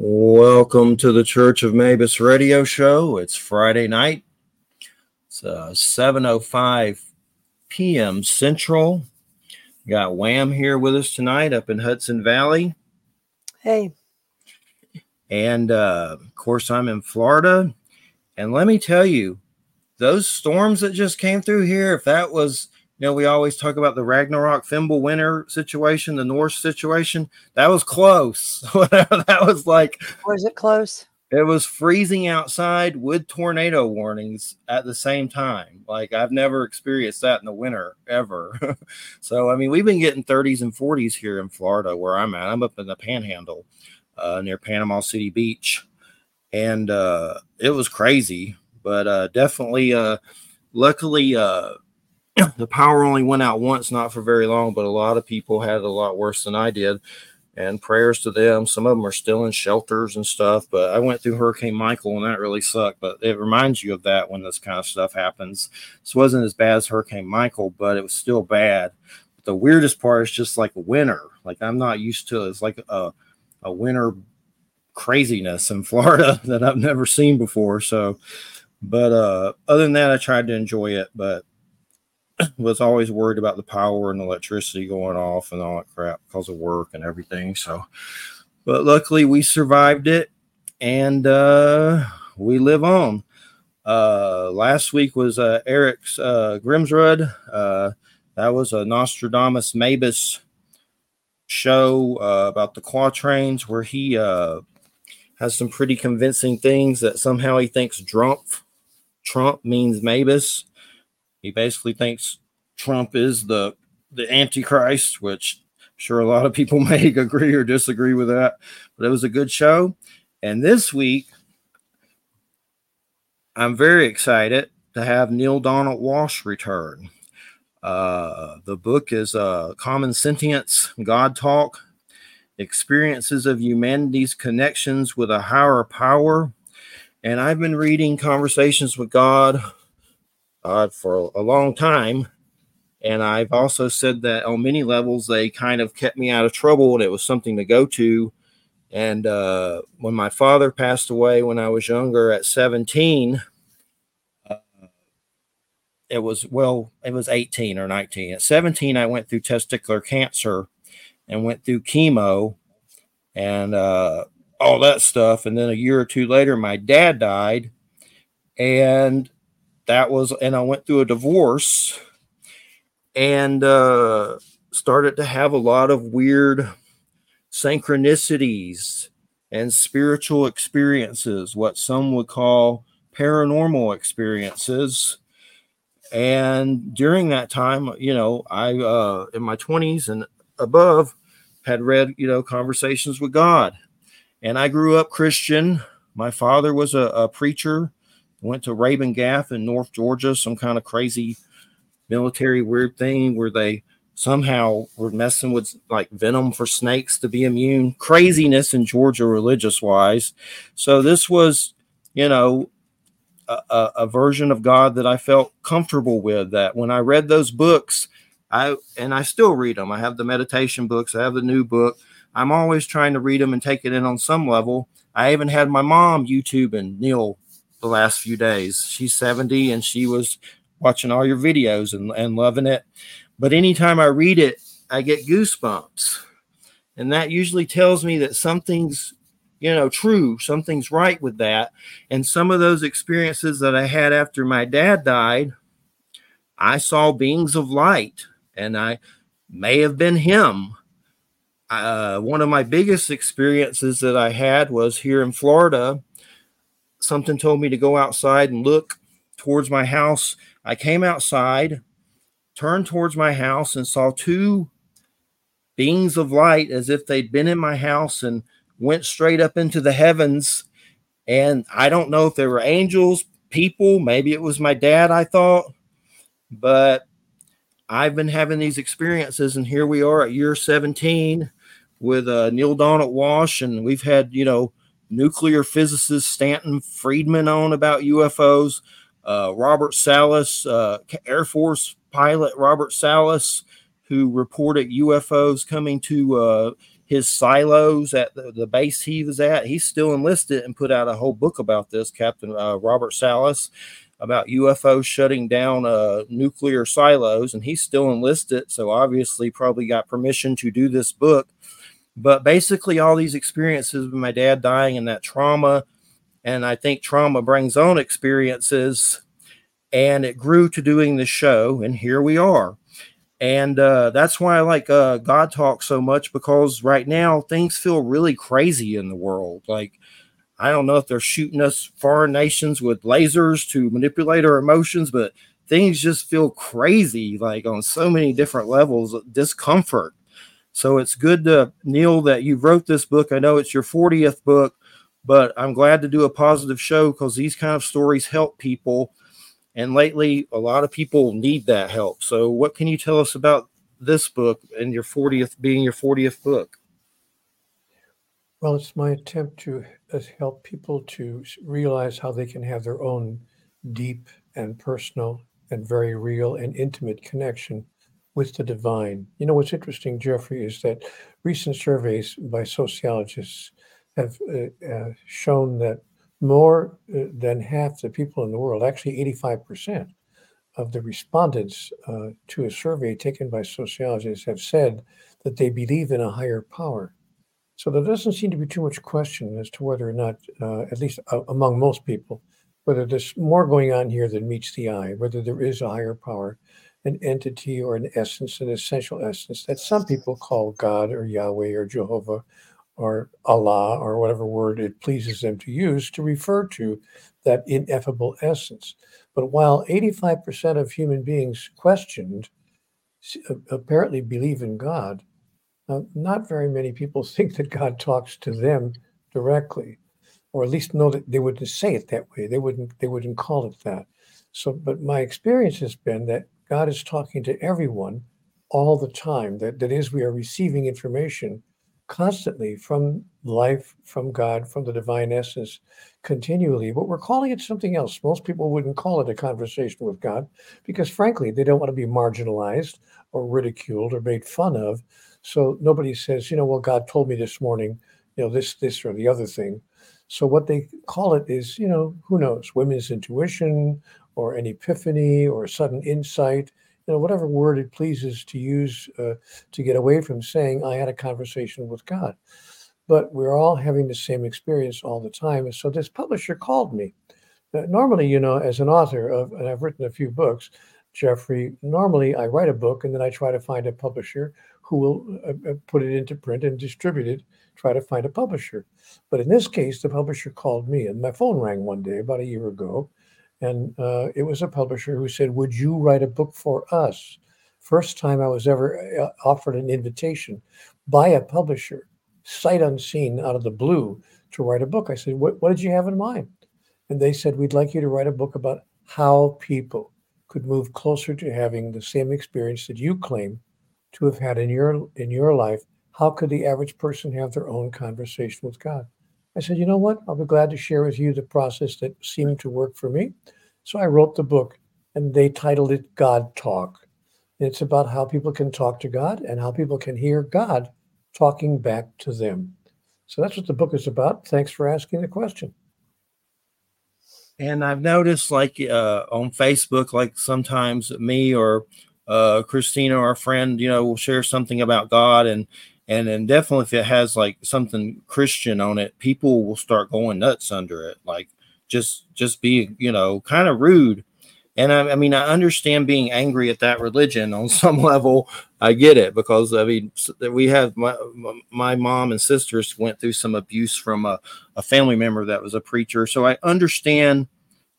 Welcome to the Church of Mabus radio show. It's Friday night. It's uh, 7.05 p.m. Central. We got Wham here with us tonight up in Hudson Valley. Hey. And uh, of course, I'm in Florida. And let me tell you, those storms that just came through here, if that was you know, we always talk about the Ragnarok Fimbulwinter situation, the Norse situation. That was close. that was like, was it close? It was freezing outside with tornado warnings at the same time. Like I've never experienced that in the winter ever. so I mean, we've been getting 30s and 40s here in Florida where I'm at. I'm up in the Panhandle uh, near Panama City Beach, and uh, it was crazy. But uh, definitely, uh, luckily, uh, the power only went out once, not for very long, but a lot of people had it a lot worse than I did. And prayers to them. Some of them are still in shelters and stuff. But I went through Hurricane Michael and that really sucked. But it reminds you of that when this kind of stuff happens. This wasn't as bad as Hurricane Michael, but it was still bad. But the weirdest part is just like winter. Like I'm not used to it. It's like a, a winter craziness in Florida that I've never seen before. So, but uh, other than that, I tried to enjoy it. But was always worried about the power and electricity going off and all that crap because of work and everything. So, but luckily we survived it and uh, we live on. Uh, last week was uh, Eric's uh, Grimsrud. Uh, that was a Nostradamus Mabus show uh, about the quatrains where he uh, has some pretty convincing things that somehow he thinks Trump Trump means Mabus he basically thinks Trump is the the Antichrist, which I'm sure a lot of people may agree or disagree with that. But it was a good show. And this week, I'm very excited to have Neale Donald Walsch return. Uh, the book is uh, Common Sentience, God Talk, Experiences of Humanity's Connections with a Higher Power. And I've been reading Conversations with God uh, for a long time. And I've also said that on many levels, they kind of kept me out of trouble and it was something to go to. And uh, when my father passed away when I was younger at 17, uh, it was, well, it was 18 or 19. At 17, I went through testicular cancer and went through chemo and uh, all that stuff. And then a year or two later, my dad died. And that was, and I went through a divorce and uh, started to have a lot of weird synchronicities and spiritual experiences, what some would call paranormal experiences. And during that time, you know, I, uh, in my 20s and above, had read, you know, Conversations with God. And I grew up Christian. My father was a, a preacher went to Rabun Gap in North Georgia, some kind of crazy military weird thing where they somehow were messing with like venom for snakes to be immune. Craziness in Georgia, religious wise. So this was, you know, a, a, a version of God that I felt comfortable with. That when I read those books, I and I still read them. I have the meditation books. I have the new book. I'm always trying to read them and take it in on some level. I even had my mom YouTube and Neale the last few days. She's 70 and she was watching all your videos and, and loving it. But anytime I read it, I get goosebumps. And that usually tells me that something's, you know, true, something's right with that. And some of those experiences that I had after my dad died, I saw beings of light, and I may have been him. Uh, one of my biggest experiences that I had was here in Florida something told me to go outside and look towards my house. I came outside, turned towards my house, and saw two beings of light as if they'd been in my house and went straight up into the heavens. And I don't know if they were angels, people, maybe it was my dad, I thought, but I've been having these experiences, and here we are at year 17 with uh, Neale Donald Walsch, and we've had, you know, nuclear physicist Stanton Friedman on about UFOs, uh, Robert Salas, uh, Air Force pilot Robert Salas, who reported UFOs coming to uh, his silos at the, the, base he was at. He's still enlisted and put out a whole book about this, Captain uh, Robert Salas, about UFOs shutting down uh, nuclear silos, and he's still enlisted. So obviously, probably got permission to do this book. But basically, all these experiences with my dad dying and that trauma, and I think trauma brings on experiences, and it grew to doing the show, and here we are and uh, that's why I like uh, God Talk so much because right now things feel really crazy in the world. Like I don't know if they're shooting us foreign nations with lasers to manipulate our emotions, but things just feel crazy, like on so many different levels discomfort. So it's good to Neale that you wrote this book. I know it's your 40th book, but I'm glad to do a positive show because these kind of stories help people and lately, a lot of people need that help. So, what can you tell us about this book and your 40th being your 40th book? Well, it's my attempt to uh, help people to realize how they can have their own deep and personal and very real and intimate connection with the divine. You know, what's interesting, Jeffrey, is that recent surveys by sociologists have uh, uh, shown that more uh, than half the people in the world, actually 85% of the respondents uh, to a survey taken by sociologists have said that they believe in a higher power. So there doesn't seem to be too much question as to whether or not, uh, at least among most people, whether there's more going on here than meets the eye, whether there is a higher power, an entity or an essence, an essential essence that some people call God or Yahweh or Jehovah or Allah or whatever word it pleases them to use to refer to that ineffable essence. But while 85% of human beings questioned apparently believe in God, uh, not very many people think that God talks to them directly, or at least know that they wouldn't say it that way. They wouldn't they wouldn't call it that. So, but my experience has been that God is talking to everyone all the time. That that is, we are receiving information constantly from life, from God, from the divine essence, continually. But we're calling it something else. Most people wouldn't call it a conversation with God because, frankly, they don't want to be marginalized or ridiculed or made fun of. So nobody says, you know, well, God told me this morning, you know, this, this, or the other thing. So what they call it is, you know, who knows, women's intuition or an epiphany or a sudden insight you know, whatever word it pleases to use uh, to get away from saying, I had a conversation with God. But we're all having the same experience all the time. And so this publisher called me. Uh, normally, you know, as an author of, and I've written a few books, Jeffrey, normally I write a book and then I try to find a publisher who will uh, uh put it into print and distribute it, try to find a publisher. But in this case, the publisher called me and my phone rang one day about a year ago and uh, it was a publisher who said, Would you write a book for us? First time I was ever uh, offered an invitation by a publisher, sight unseen, out of the blue, to write a book. I said, What, what did you have in mind? And they said, We'd like you to write a book about how people could move closer to having the same experience that you claim to have had in your in your life. How could the average person have their own conversation with God? I said, you know what? I'll be glad to share with you the process that seemed to work for me. So I wrote the book and they titled it God Talk. It's about how people can talk to God and how people can hear God talking back to them. So that's what the book is about. Thanks for asking the question. And I've noticed, like uh, on Facebook, like sometimes me or uh, Christina, our friend, you know, will share something about God, and and then definitely if it has like something christian on it people will start going nuts under it. Like just just be you know kind of rude. And I, I, mean i understand being angry at that religion on some level. I get it because i mean we have my, my mom and sisters went through some abuse from a, a family member that was a preacher. So i understand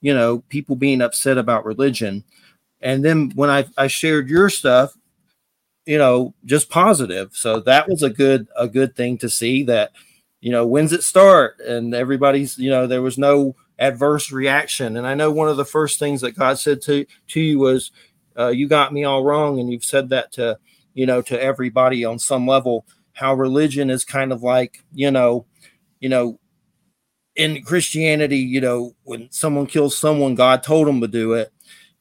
you know people being upset about religion. And then when I, I shared your stuff you know just positive. So that was a good a good thing to see that you know when's it start? And everybody's you know there was no adverse reaction. And i know one of the first things that god said to to you was uh, you got me all wrong. And you've said that to you know to everybody on some level. How religion is kind of like you know you know in christianity you know when someone kills someone god told them to do it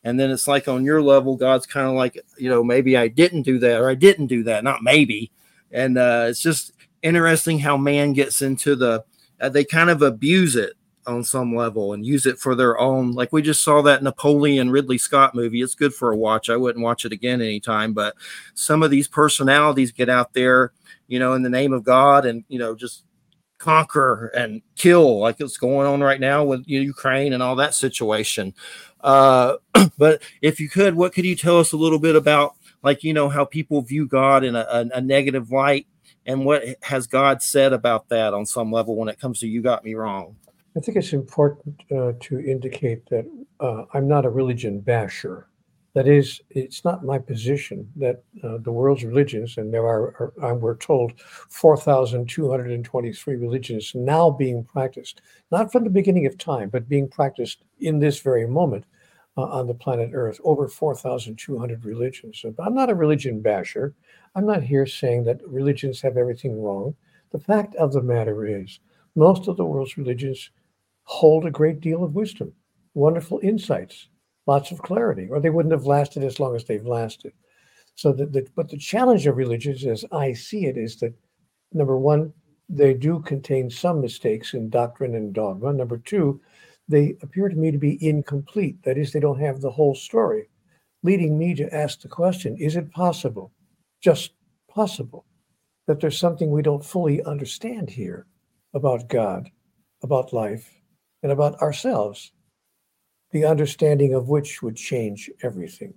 and then it's like on your level god's kind of like you know maybe i didn't do that or i didn't do that not maybe. And uh, it's just interesting how man gets into the uh, they kind of abuse it on some level and use it for their own like we just saw that napoleon ridley scott movie. It's good for a watch. I wouldn't watch it again anytime but some of these personalities get out there you know in the name of god and you know just conquer and kill like it's going on right now with ukraine and all that situation uh but if you could what could you tell us a little bit about like you know how people view god in a, a, a negative light and what has god said about that on some level when it comes to you got me wrong I think it's important uh, to indicate that uh, I'm not a religion basher. That is, it's not my position that uh, the world's religions, and there are, are we're told, 4,223 religions now being practiced, not from the beginning of time, but being practiced in this very moment uh, on the planet Earth, over 4,200 religions. I'm not a religion basher. I'm not here saying that religions have everything wrong. The fact of the matter is, most of the world's religions hold a great deal of wisdom, wonderful insights, lots of clarity, or they wouldn't have lasted as long as they've lasted. So that, but the challenge of religions, as I see it, is that number one, they do contain some mistakes in doctrine and dogma. Number two, they appear to me to be incomplete. That is, they don't have the whole story, leading me to ask the question is it possible, just possible, that there's something we don't fully understand here about God, about life, and about ourselves, the understanding of which would change everything.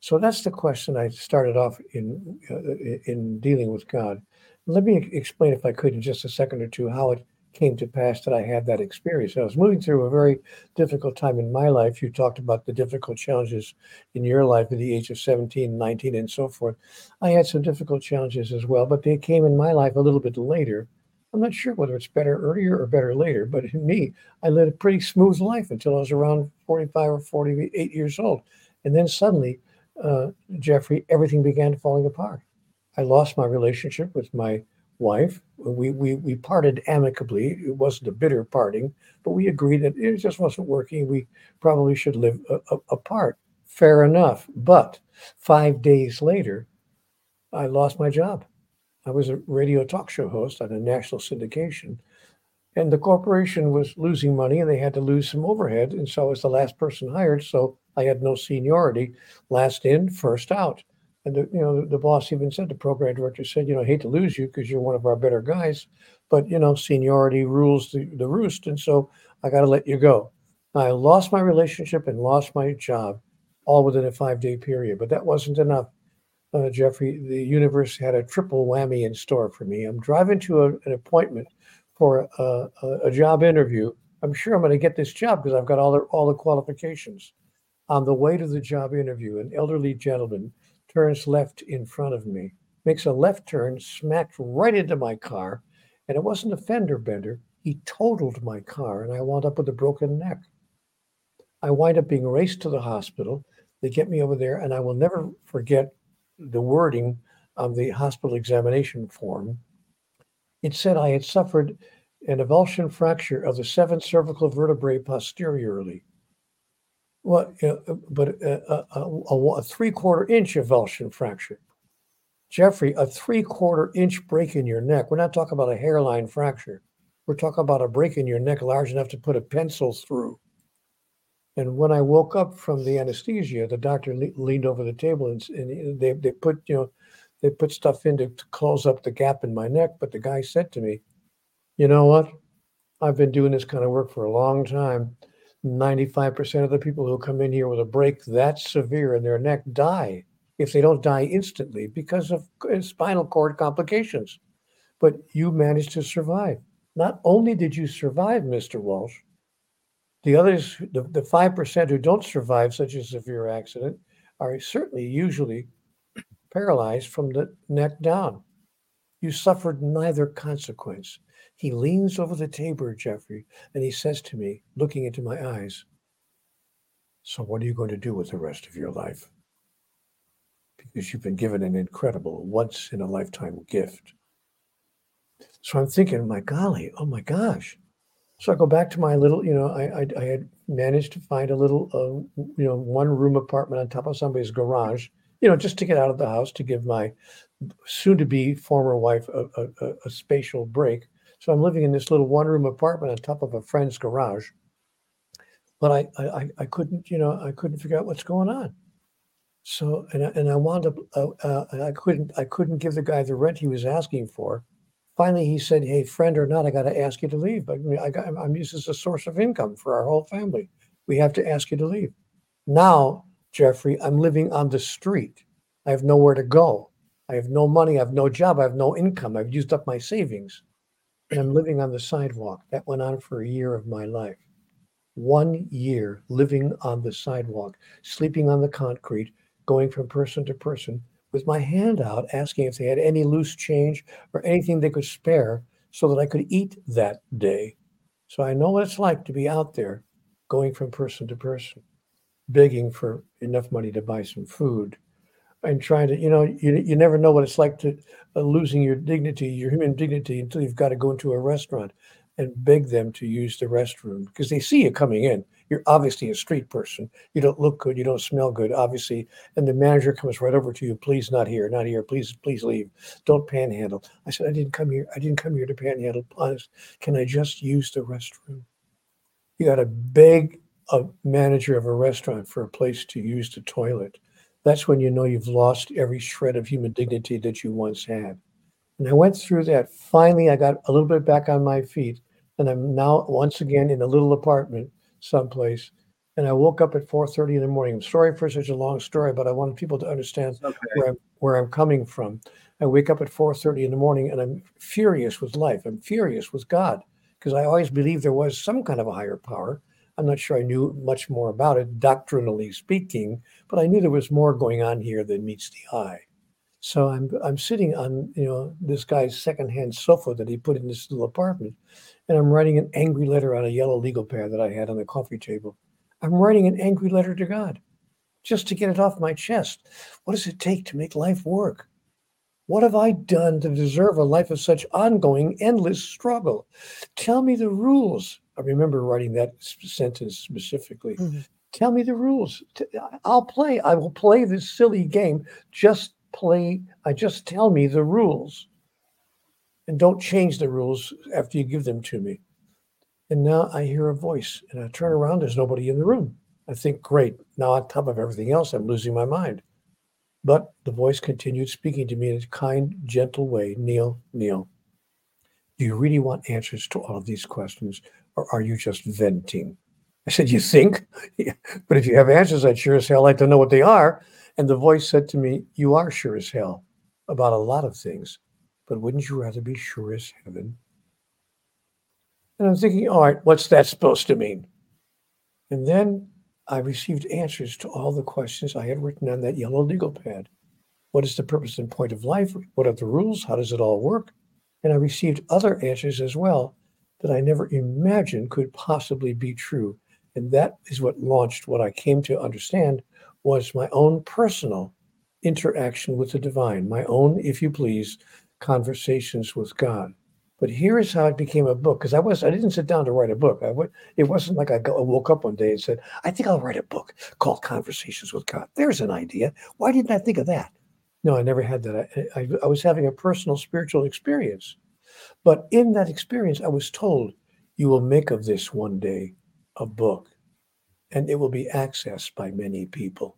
So that's the question I started off in uh, in dealing with God. Let me explain, if I could, in just a second or two, how it came to pass that I had that experience. I was moving through a very difficult time in my life. You talked about the difficult challenges in your life at the age of 17, 19, and so forth. I had some difficult challenges as well, but they came in my life a little bit later. I'm not sure whether it's better earlier or better later, but in me, I led a pretty smooth life until I was around 45 or 48 years old. And then suddenly, uh, Jeffrey, everything began falling apart. I lost my relationship with my wife. We, we, we parted amicably. It wasn't a bitter parting, but we agreed that it just wasn't working. We probably should live a, a, apart. Fair enough. But five days later, I lost my job. I was a radio talk show host on a national syndication. And the corporation was losing money and they had to lose some overhead. And so I was the last person hired. So I had no seniority. Last in, first out. And the, you know, the, boss even said, the program director said, you know, I hate to lose you because you're one of our better guys, but you know, seniority rules the, the roost. And so I got to let you go. I lost my relationship and lost my job all within a five day period, but that wasn't enough uh, Jeffrey, the universe had a triple whammy in store for me. I'm driving to a, an appointment for a, a, a, job interview. I'm sure I'm going to get this job because I've got all the, all the qualifications. On the way to the job interview, an elderly gentleman turns left in front of me, makes a left turn, smacked right into my car, and it wasn't a fender bender. He totaled my car, and I wound up with a broken neck. I wind up being raced to the hospital. They get me over there, and I will never forget the wording of the hospital examination form, it said I had suffered an avulsion fracture of the seventh cervical vertebrae posteriorly. Well, uh, but uh, uh, uh, a, a, a, a three quarter inch avulsion fracture. Jeffrey, a three quarter inch break in your neck. We're not talking about a hairline fracture. We're talking about a break in your neck large enough to put a pencil through. And when I woke up from the anesthesia, the doctor le- leaned over the table and, and, they, they put, you know, they put stuff in to, to close up the gap in my neck. But the guy said to me, you know what? I've been doing this kind of work for a long time. 95% of the people who come in here with a break that severe in their neck die if they don't die instantly because of uh, spinal cord complications. But you managed to survive. Not only did you survive, Mr. Walsch, the others, the, the 5% who don't survive such a severe accident, are certainly usually paralyzed from the neck down. You suffered neither consequence. He leans over the table, Jeffrey, and he says to me, looking into my eyes, So, what are you going to do with the rest of your life? Because you've been given an incredible, once in a lifetime gift. So I'm thinking, my golly, oh my gosh, so I go back to my little, you know, I, I, I had managed to find a little, uh, you know, one room apartment on top of somebody's garage you know, just to get out of the house to give my soon to be former wife a, a, a, spatial break. So I'm living in this little one room apartment on top of a friend's garage. But I, I, I couldn't, you know, I couldn't figure out what's going on. So, and I, and I wound up, uh, uh, I couldn't, I couldn't give the guy the rent he was asking for. Finally, he said, "Hey, friend or not, I got to ask you to leave. I, I'm used as a source of income for our whole family. We have to ask you to leave." Now, Jeffrey, I'm living on the street. I have nowhere to go. I have no money. I have no job. I have no income. I've used up my savings, and I'm living on the sidewalk. That went on for a year of my life. One year living on the sidewalk, sleeping on the concrete, going from person to person with my hand out, asking if they had any loose change or anything they could spare so that I could eat that day. So I know what it's like to be out there going from person to person, begging for enough money to buy some food and trying to, you know, you, you never know what it's like to uh, losing your dignity, your human dignity until you've got to go into a restaurant and beg them to use the restroom because they see you coming in. You're obviously a street person. You don't look good. You don't smell good, obviously. And the manager comes right over to you. Please, not here, not here. Please, please leave. Don't panhandle. I said, I didn't come here. I didn't come here to panhandle. Honest, can I just use the restroom? You got to beg a manager of a restaurant for a place to use the toilet. That's when you know you've lost every shred of human dignity that you once had. And I went through that. Finally, I got a little bit back on my feet. And I'm now once again in a little apartment someplace. And I woke up at 4:30 in the morning. I'm sorry for such a long story, but I wanted people to understand okay. where, I'm, where I'm coming from. I wake up at 4:30 in the morning and I'm furious with life. I'm furious with God because I always believed there was some kind of a higher power. I'm not sure I knew much more about it, doctrinally speaking, but I knew there was more going on here than meets the eye. So I'm I'm sitting on you know this guy's secondhand sofa that he put in this little apartment, and I'm writing an angry letter on a yellow legal pad that I had on the coffee table. I'm writing an angry letter to God, just to get it off my chest. What does it take to make life work? What have I done to deserve a life of such ongoing, endless struggle? Tell me the rules. I remember writing that sentence specifically. Mm-hmm. Tell me the rules. I'll play. I will play this silly game. Just play, I just tell me the rules and don't change the rules after you give them to me. And now I hear a voice and I turn around, there's nobody in the room. I think, great, now on top of everything else, I'm losing my mind. But the voice continued speaking to me in a kind, gentle way Neale, Neale, do you really want answers to all of these questions or are you just venting? I said, You think? but if you have answers, I'd sure as hell like to know what they are. And the voice said to me, You are sure as hell about a lot of things, but wouldn't you rather be sure as heaven? And I'm thinking, All right, what's that supposed to mean? And then I received answers to all the questions I had written on that yellow legal pad. What is the purpose and point of life? What are the rules? How does it all work? And I received other answers as well that I never imagined could possibly be true. And that is what launched what I came to understand was my own personal interaction with the divine, my own, if you please, conversations with God. But here is how it became a book because I was I didn't sit down to write a book. I would, it wasn't like I, I woke up one day and said, "I think I'll write a book called Conversations with God." There's an idea. Why didn't I think of that? No, I never had that. I, I, I was having a personal spiritual experience, but in that experience, I was told, "You will make of this one day a book." And it will be accessed by many people.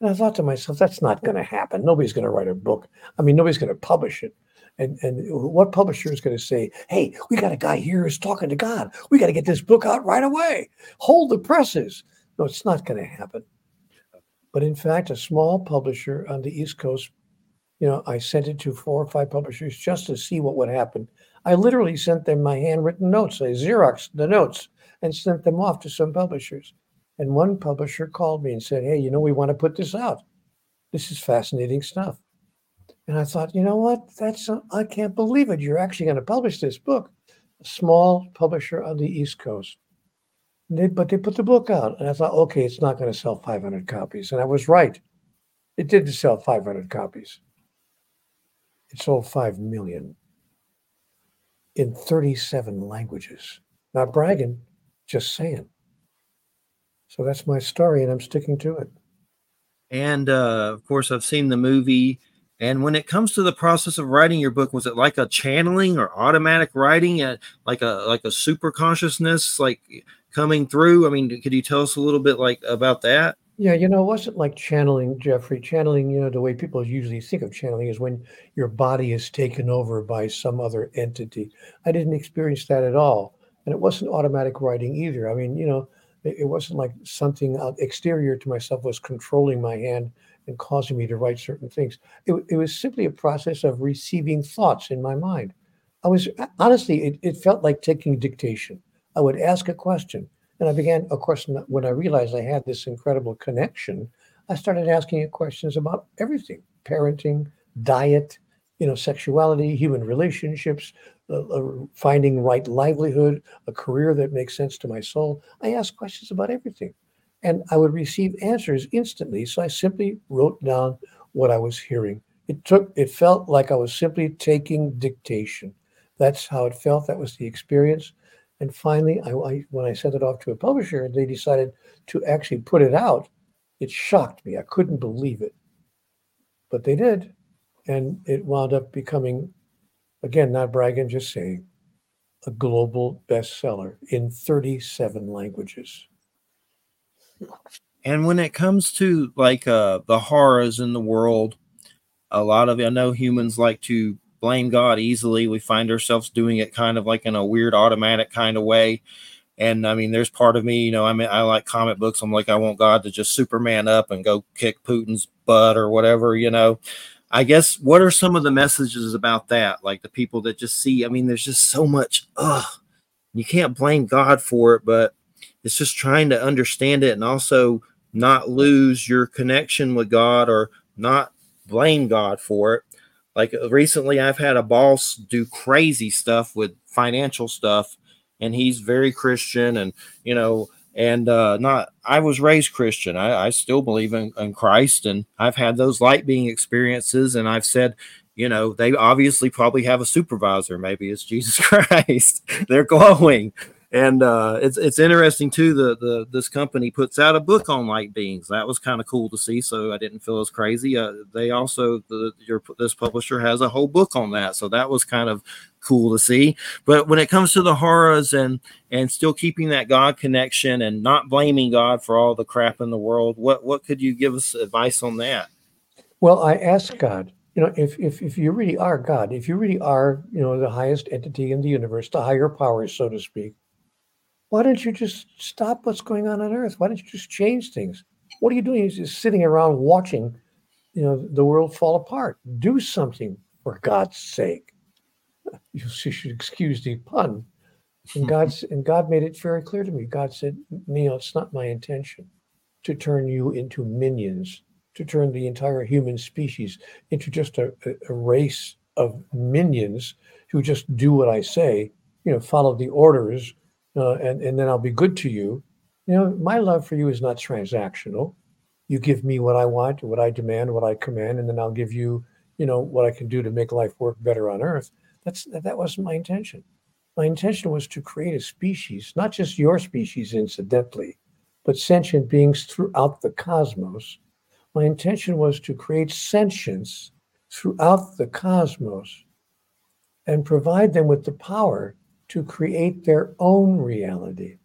And I thought to myself, that's not going to happen. Nobody's going to write a book. I mean, nobody's going to publish it. And, and what publisher is going to say, hey, we got a guy here who's talking to God. We got to get this book out right away. Hold the presses. No, it's not going to happen. But in fact, a small publisher on the East Coast, you know, I sent it to four or five publishers just to see what would happen. I literally sent them my handwritten notes. I Xerox the notes and sent them off to some publishers. And one publisher called me and said, Hey, you know, we want to put this out. This is fascinating stuff. And I thought, you know what? That's, uh, I can't believe it. You're actually going to publish this book. A small publisher on the East Coast. They, but they put the book out. And I thought, okay, it's not going to sell 500 copies. And I was right. It didn't sell 500 copies. It sold 5 million in 37 languages. Not bragging, just saying. So that's my story, and I'm sticking to it. and uh, of course I've seen the movie. And when it comes to the process of writing your book, was it like a channeling or automatic writing, uh, like a like a super consciousness, like coming through? I mean, could you tell us a little bit like about that? Yeah, you know, it wasn't like channeling, Jeffrey. Channeling, you know, the way people usually think of channeling is when your body is taken over by some other entity. I didn't experience that at all. And it wasn't automatic writing either. I mean, you know, it, wasn't like something exterior to myself was controlling my hand and causing me to write certain things. It, it was simply a process of receiving thoughts in my mind. I was honestly, it, it felt like taking dictation. I would ask a question and I began, of course, when I realized I had this incredible connection, I started asking it questions about everything parenting, diet, you know, sexuality, human relationships, uh, uh, finding right livelihood, a career that makes sense to my soul. I asked questions about everything. And I would receive answers instantly. So I simply wrote down what I was hearing. It took, it felt like I was simply taking dictation. That's how it felt. That was the experience. And finally, I, I, when I sent it off to a publisher and they decided to actually put it out, it shocked me. I couldn't believe it. But they did. And it wound up becoming, again, not bragging, just saying, a global bestseller in 37 languages. And when it comes to like uh, the horrors in the world, a lot of I know humans like to blame God easily. We find ourselves doing it kind of like in a weird automatic kind of way. And I mean, there's part of me, you know, I mean, I like comic books. I'm like, I want God to just Superman up and go kick Putin's butt or whatever, you know. I guess what are some of the messages about that? Like the people that just see, I mean, there's just so much, ugh, you can't blame God for it, but it's just trying to understand it and also not lose your connection with God or not blame God for it like uh, recently, I've had a boss do crazy stuff with financial stuff, and he's very Christian, and you know, and uh, not. I was raised Christian. I, I still believe in, in Christ, and I've had those light being experiences, and I've said, you know, they obviously probably have a supervisor. Maybe it's Jesus Christ. They're glowing and uh, it's it's interesting too. The the this company puts out a book on light beings. That was kind of cool to see. So I didn't feel as crazy. Uh, they also the your this publisher has a whole book on that. So that was kind of cool to see. But when it comes to the horrors and and still keeping that God connection and not blaming God for all the crap in the world, what what could you give us advice on that? Well, I asked God, you know, if if if you really are God, if you really are, you know, the highest entity in the universe, the higher powers, so to speak, why don't you just stop what's going on on Earth? Why don't you just change things? What are you doing? You're just sitting around watching, you know, the world fall apart. Do something for God's sake. You should excuse the pun. And God's and God made it very clear to me. God said, Neale, it's not my intention to turn you into minions, to turn the entire human species into just a, a race of minions who just do what I say, you know, follow the orders uh, and, and then I'll be good to you. You know, my love for you is not transactional. You give me what I want, what I demand, what I command, and then I'll give you, you know, what I can do to make life work better on earth. That's that wasn't my intention. My intention was to create a species, not just your species, incidentally, but sentient beings throughout the cosmos. My intention was to create sentience throughout the cosmos and provide them with the power to create their own reality.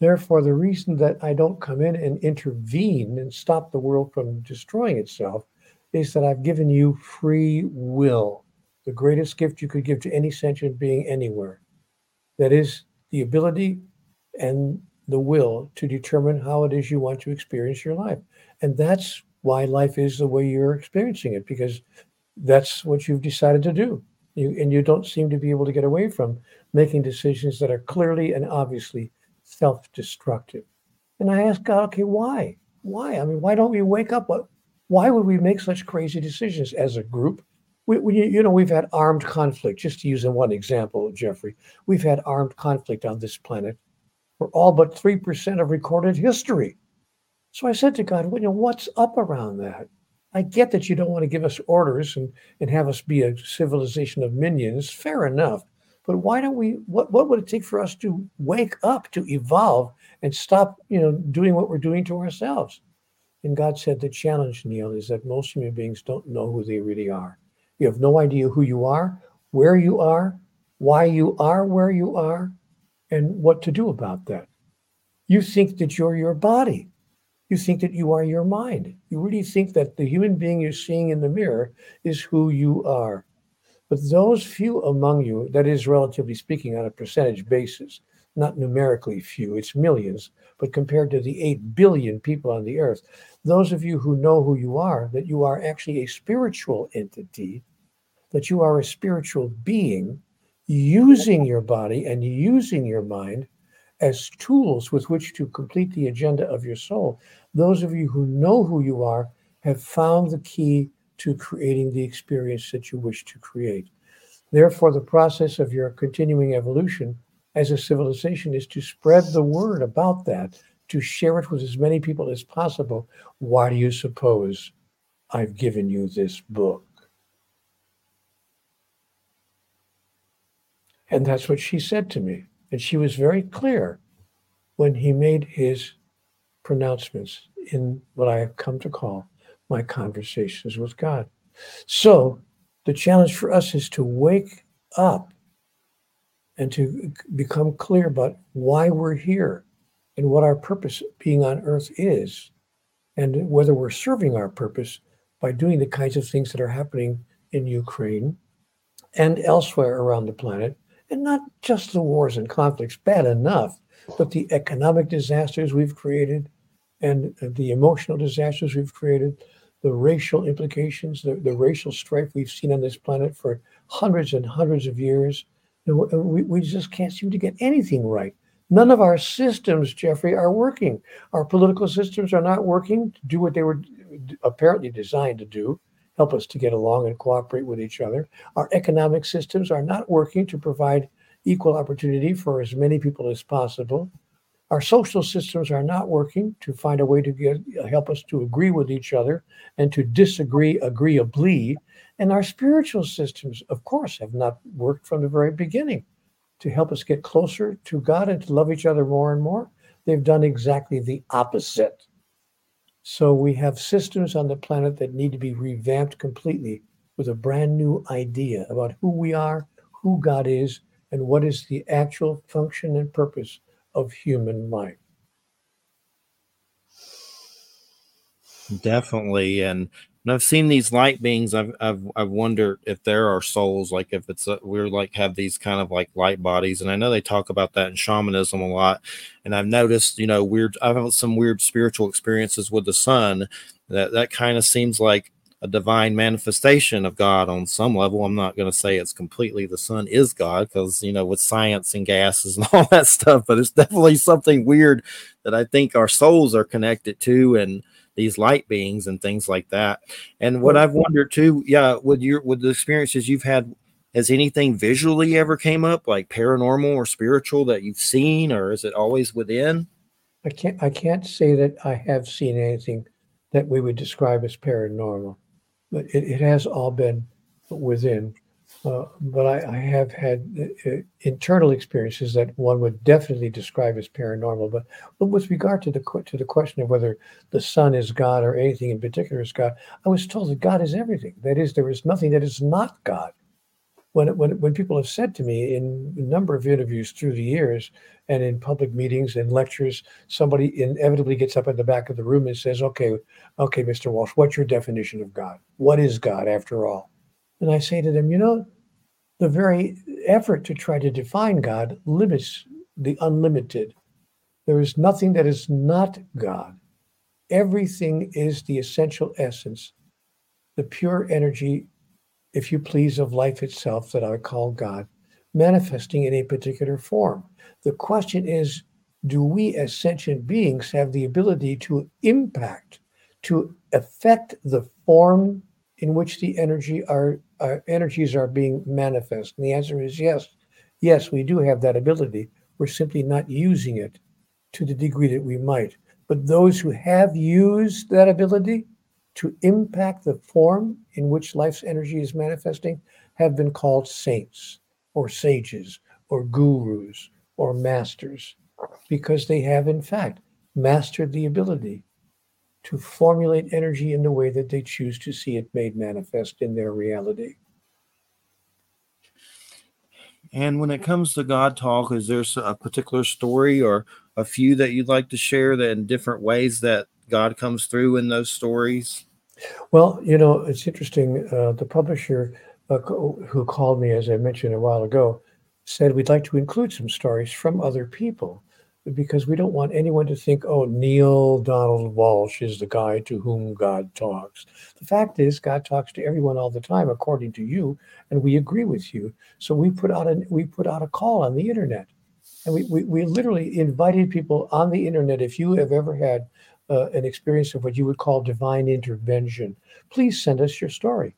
Therefore, the reason that I don't come in and intervene and stop the world from destroying itself is that I've given you free will, the greatest gift you could give to any sentient being anywhere. That is the ability and the will to determine how it is you want to experience your life. And that's why life is the way you're experiencing it, because that's what you've decided to do. You, and you don't seem to be able to get away from making decisions that are clearly and obviously self-destructive. And I ask God, okay, why? Why? I mean, why don't we wake up? Why would we make such crazy decisions as a group? We, we, you know, we've had armed conflict. Just to use one example, Jeffrey, we've had armed conflict on this planet for all but three percent of recorded history. So I said to God, well, you know, what's up around that? I get that you don't want to give us orders and, and have us be a civilization of minions. Fair enough. But why don't we? What what would it take for us to wake up, to evolve, and stop, you know, doing what we're doing to ourselves? And God said the challenge, Neale, is that most human beings don't know who they really are. You have no idea who you are, where you are, why you are where you are, and what to do about that. You think that you're your body. You think that you are your mind. You really think that the human being you're seeing in the mirror is who you are. But those few among you, that is, relatively speaking, on a percentage basis, not numerically few, it's millions, but compared to the 8 billion people on the earth, those of you who know who you are, that you are actually a spiritual entity, that you are a spiritual being using your body and using your mind as tools with which to complete the agenda of your soul. Those of you who know who you are have found the key to creating the experience that you wish to create. Therefore, the process of your continuing evolution as a civilization is to spread the word about that, to share it with as many people as possible. Why do you suppose I've given you this book? And that's what she said to me. And she was very clear when he made his pronouncements in what I have come to call my conversations with God. So the challenge for us is to wake up and to become clear about why we're here and what our purpose being on earth is, and whether we're serving our purpose by doing the kinds of things that are happening in Ukraine and elsewhere around the planet, and not just the wars and conflicts, bad enough, but the economic disasters we've created and the emotional disasters we've created, the racial implications, the, the racial strife we've seen on this planet for hundreds and hundreds of years, we, we just can't seem to get anything right. None of our systems, Jeffrey, are working. Our political systems are not working to do what they were apparently designed to do help us to get along and cooperate with each other. Our economic systems are not working to provide equal opportunity for as many people as possible. Our social systems are not working to find a way to get, help us to agree with each other and to disagree agreeably. And our spiritual systems, of course, have not worked from the very beginning to help us get closer to God and to love each other more and more. They've done exactly the opposite. So we have systems on the planet that need to be revamped completely with a brand new idea about who we are, who God is, and what is the actual function and purpose of human life. Definitely. And and I've seen these light beings. I've I've I've wondered if there are souls, like if it's a, we're like have these kind of like light bodies, and I know they talk about that in shamanism a lot. And I've noticed, you know, weird. I've had some weird spiritual experiences with the sun. That that kind of seems like a divine manifestation of God on some level. I'm not going to say it's completely the sun is God because, you know, with science and gases and all that stuff, but it's definitely something weird that I think our souls are connected to. And these light beings and things like that. And what I've wondered too, yeah, with your with the experiences you've had, has anything visually ever came up like paranormal or spiritual that you've seen, or is it always within? I can't I can't say that I have seen anything that we would describe as paranormal, but it, it has all been within. Uh, but I, I, have had uh, uh, internal experiences that one would definitely describe as paranormal. But, but with regard to the to the question of whether the sun is God or anything in particular is God, I was told that God is everything. That is, there is nothing that is not God. When when when people have said to me in a number of interviews through the years and in public meetings and lectures, somebody inevitably gets up at the back of the room and says, "Okay, okay, Mr. Walsch, what's your definition of God? What is God after all?" And I say to them, you know, the very effort to try to define God limits the unlimited. There is nothing that is not God. Everything is the essential essence, the pure energy, if you please, of life itself that I call God, manifesting in a particular form. The question is do we as sentient beings have the ability to impact, to affect the form in which the energy are uh, energies are being manifest? And the answer is yes. Yes, we do have that ability. We're simply not using it to the degree that we might. But those who have used that ability to impact the form in which life's energy is manifesting have been called saints or sages or gurus or masters because they have, in fact, mastered the ability to formulate energy in the way that they choose to see it made manifest in their reality. And when it comes to God talk, is there a particular story or a few that you'd like to share that in different ways that God comes through in those stories? Well, you know, it's interesting. Uh, the publisher uh, who called me, as I mentioned a while ago, said we'd like to include some stories from other people because we don't want anyone to think, oh, Neale Donald Walsch is the guy to whom God talks. The fact is, God talks to everyone all the time, according to you, and we agree with you. So we put out a we put out a call on the internet, and we we, we literally invited people on the internet. If you have ever had uh, an experience of what you would call divine intervention, please send us your story.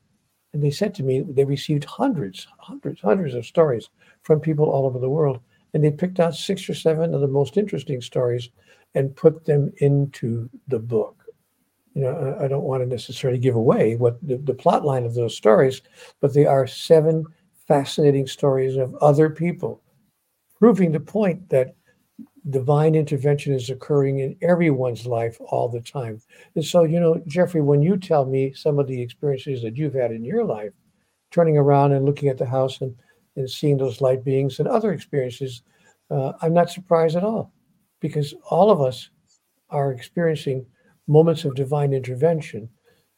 And they said to me they received hundreds, hundreds, hundreds of stories from people all over the world and they picked out six or seven of the most interesting stories and put them into the book. You know, I don't want to necessarily give away what the, the plot line of those stories, but they are seven fascinating stories of other people, proving the point that divine intervention is occurring in everyone's life all the time. And so, you know, Jeffrey, when you tell me some of the experiences that you've had in your life, turning around and looking at the house and and seeing those light beings and other experiences, uh, I'm not surprised at all because all of us are experiencing moments of divine intervention.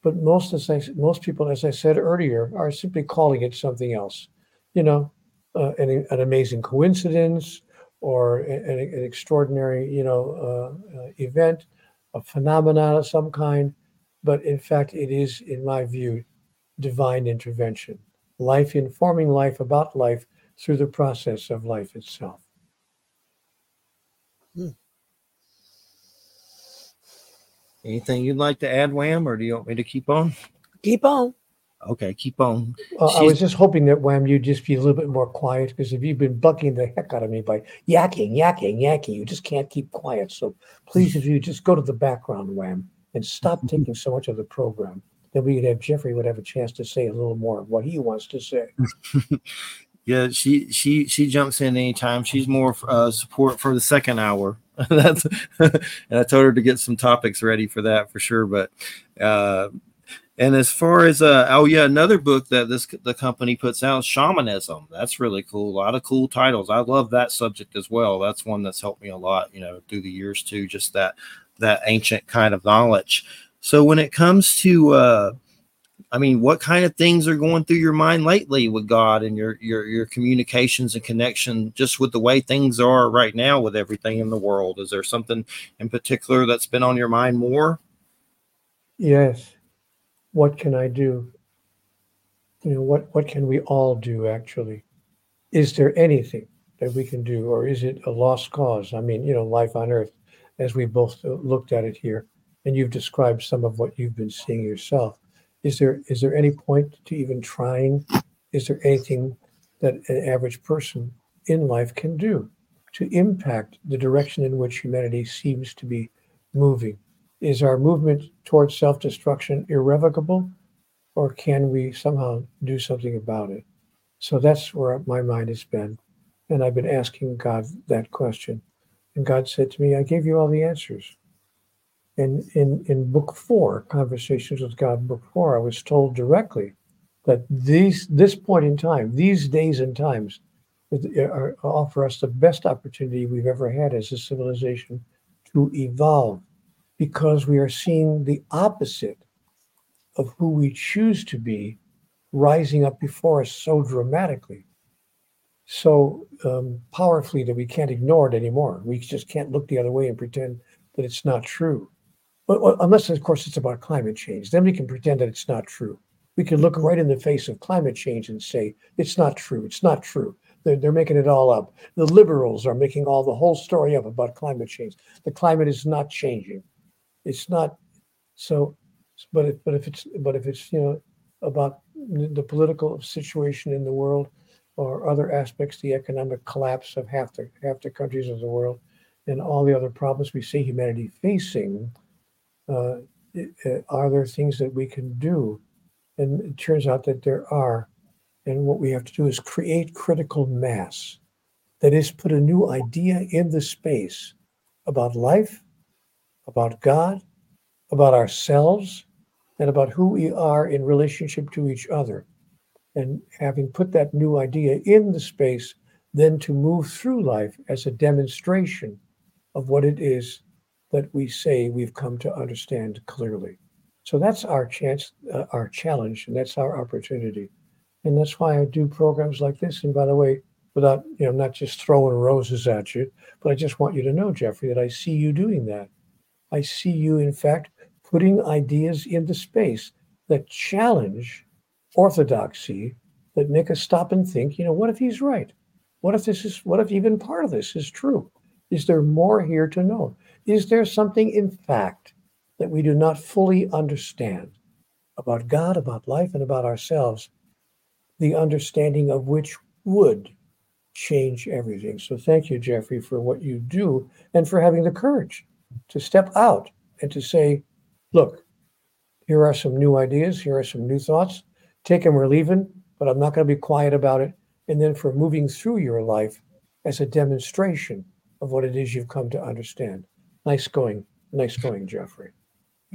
But most, as I, most people, as I said earlier, are simply calling it something else. You know, uh, an, an amazing coincidence or an, an extraordinary, you know, uh, uh, event, a phenomenon of some kind. But in fact, it is, in my view, divine intervention life informing life about life through the process of life itself. Hmm. Anything you'd like to add, Wham, or do you want me to keep on? Keep on. Okay, keep on. Well, I was just hoping that Wham, you'd just be a little bit more quiet because if you've been bucking the heck out of me by yakking, yakking, yakking, you just can't keep quiet. So please, if you just go to the background, Wham, and stop taking so much of the program then we could have Jeffrey would have a chance to say a little more of what he wants to say. yeah, she she she jumps in anytime. She's more uh, support for the second hour. That's and I told her to get some topics ready for that for sure. But uh, and as far as uh, oh yeah, another book that this the company puts out, shamanism. That's really cool. A lot of cool titles. I love that subject as well. That's one that's helped me a lot, you know, through the years too. Just that that ancient kind of knowledge. So when it comes to uh I mean, what kind of things are going through your mind lately with God and your your your communications and connection just with the way things are right now with everything in the world? Is there something in particular that's been on your mind more? Yes. What can I do? You know, what what can we all do actually? Is there anything that we can do or is it a lost cause? I mean, you know, life on earth as we both looked at it here and you've described some of what you've been seeing yourself. Is there is there any point to even trying? Is there anything that an average person in life can do to impact the direction in which humanity seems to be moving? Is our movement towards self-destruction irrevocable, or can we somehow do something about it? So that's where my mind has been. And I've been asking God that question. And God said to me, I gave you all the answers. And in, in book four, Conversations with God, book four, I was told directly that these this point in time, these days and times, are, offer us the best opportunity we've ever had as a civilization to evolve because we are seeing the opposite of who we choose to be rising up before us so dramatically, so um, powerfully that we can't ignore it anymore. We just can't look the other way and pretend that it's not true. Well, unless, of course, it's about climate change. Then we can pretend that it's not true. We can look mm-hmm. right in the face of climate change and say, it's not true. It's not true. They're, they're making it all up. The liberals are making all the whole story up about climate change. The climate is not changing. It's not. So, but if, but if it's but if it's you know about the political situation in the world or other aspects, the economic collapse of half the half the countries of the world, and all the other problems we see humanity facing, uh, are there things that we can do? And it turns out that there are. And what we have to do is create critical mass. That is, put a new idea in the space about life, about God, about ourselves and about who we are in relationship to each other. And having put that new idea in the space, then to move through life as a demonstration of what it is that we say we've come to understand clearly. So that's our chance, uh, our challenge, and that's our opportunity. And that's why I do programs like this. And by the way, without, you know, not just throwing roses at you, but I just want you to know, Jeffrey, that I see you doing that. I see you, in fact, putting ideas into space that challenge orthodoxy, that make us stop and think, you know, what if he's right? What if this is, what if even part of this is true? Is there more here to know? Is there something, in fact, that we do not fully understand about God, about life, and about ourselves, the understanding of which would change everything? So thank you, Jeffrey, for what you do and for having the courage to step out and to say, look, here are some new ideas, here are some new thoughts. Take them or leave them, but I'm not going to be quiet about it. And then for moving through your life as a demonstration of what it is you've come to understand. Nice going. Nice going, Jeffrey.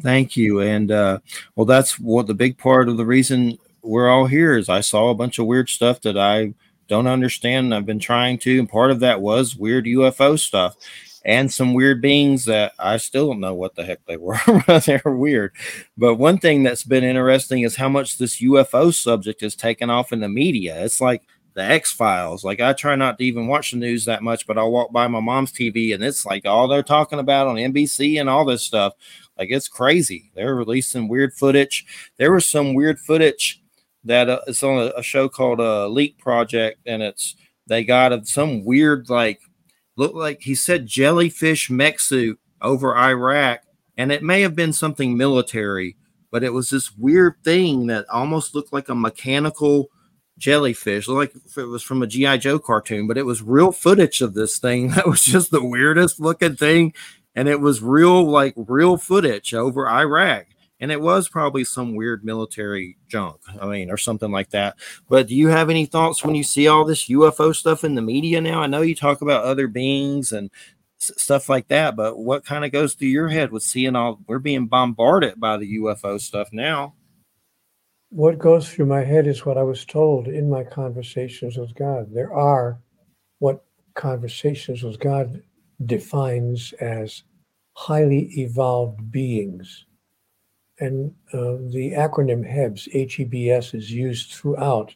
Thank you. And uh, well, that's what the big part of the reason we're all here is I saw a bunch of weird stuff that I don't understand. I've been trying to, and part of that was weird UFO stuff and some weird beings that I still don't know what the heck they were. They're weird. But one thing that's been interesting is how much this UFO subject is taken off in the media. It's like the X Files. Like I try not to even watch the news that much, but I'll walk by my mom's TV and it's like all they're talking about on NBC and all this stuff. Like it's crazy. They're releasing weird footage. There was some weird footage that uh, it's on a, a show called uh, Leak Project, and it's they got some weird like looked like he said jellyfish mech suit over Iraq, and it may have been something military, but it was this weird thing that almost looked like a mechanical jellyfish, like if it was from a GI Joe cartoon, but it was real footage of this thing. That was just the weirdest looking thing, and it was real, like real footage over Iraq. And it was probably some weird military junk i mean or something like that. But do you have any thoughts when you see all this ufo stuff in the media now? I know you talk about other beings and stuff like that but what kind of goes through your head with seeing all we're being bombarded by the ufo stuff now what goes through my head is what i was told in my conversations with god there are what conversations with god defines as highly evolved beings and uh, the acronym HEBS, H-E-B-S, is used throughout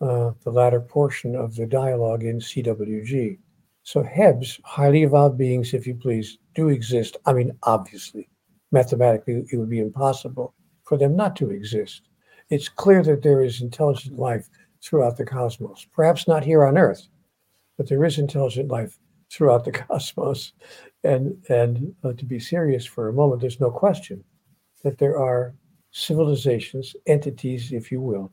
uh, the latter portion of the dialogue in CWG. So HEBS, highly evolved beings, if you please, do exist. I mean, obviously, mathematically, it would be impossible for them not to exist. It's clear that there is intelligent life throughout the cosmos. Perhaps not here on Earth, but there is intelligent life throughout the cosmos. And and uh, to be serious for a moment, there's no question that there are civilizations, entities, if you will,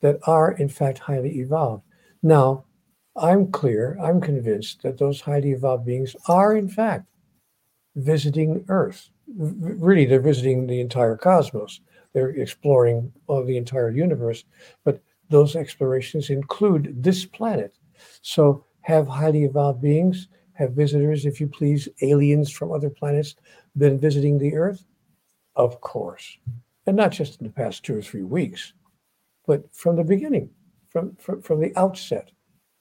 that are in fact highly evolved. Now, I'm clear, I'm convinced that those highly evolved beings are in fact visiting Earth. Really, they're visiting the entire cosmos. They're exploring all the entire universe, but those explorations include this planet. So, have highly evolved beings, have visitors, if you please, aliens from other planets, been visiting the Earth? Of course. And not just in the past two or three weeks, but from the beginning, from, from, from the outset.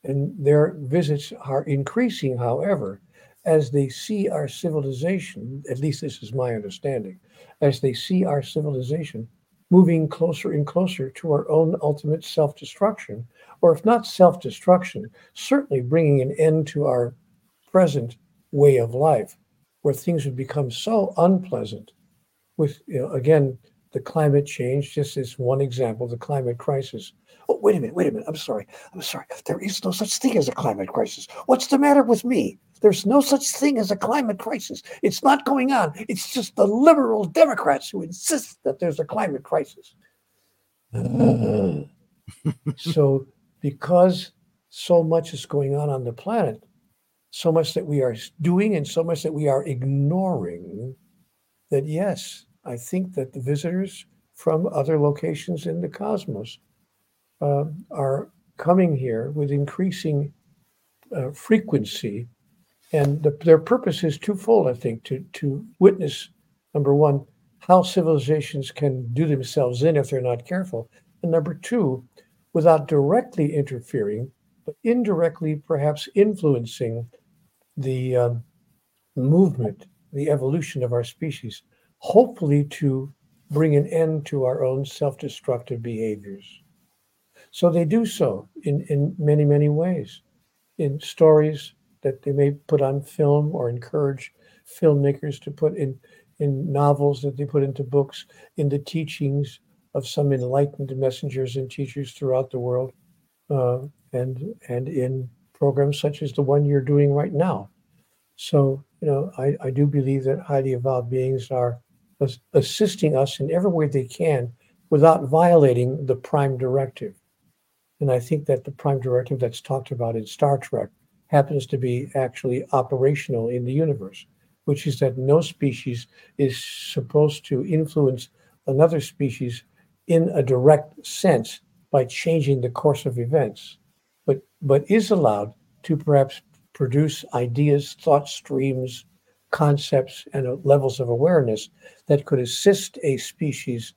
And their visits are increasing, however, as they see our civilization, at least this is my understanding, as they see our civilization moving closer and closer to our own ultimate self destruction, or if not self destruction, certainly bringing an end to our present way of life, where things would become so unpleasant with you know, again the climate change just as one example the climate crisis. Oh wait a minute wait a minute i'm sorry i'm sorry. There is no such thing as a climate crisis. What's the matter with me there's no such thing as a climate crisis it's not going on it's just the liberal democrats who insist that there's a climate crisis so because so much is going on on the planet so much that we are doing and so much that we are ignoring that yes, I think that the visitors from other locations in the cosmos uh, are coming here with increasing uh, frequency. And the, their purpose is twofold, I think, to, to witness, number one, how civilizations can do themselves in if they're not careful. And number two, without directly interfering, but indirectly perhaps influencing the um, movement, the evolution of our species, hopefully to bring an end to our own self destructive behaviors. So they do so in, in many, many ways. In stories that they may put on film or encourage filmmakers to put in, in novels that they put into books, in the teachings of some enlightened messengers and teachers throughout the world, uh, and and in programs such as the one you're doing right now. So, you know, I, I do believe that highly evolved beings are assisting us in every way they can without violating the prime directive. And I think that the prime directive that's talked about in Star Trek happens to be actually operational in the universe, which is that no species is supposed to influence another species in a direct sense by changing the course of events, but, but is allowed to perhaps produce ideas, thought streams, concepts, and levels of awareness that could assist a species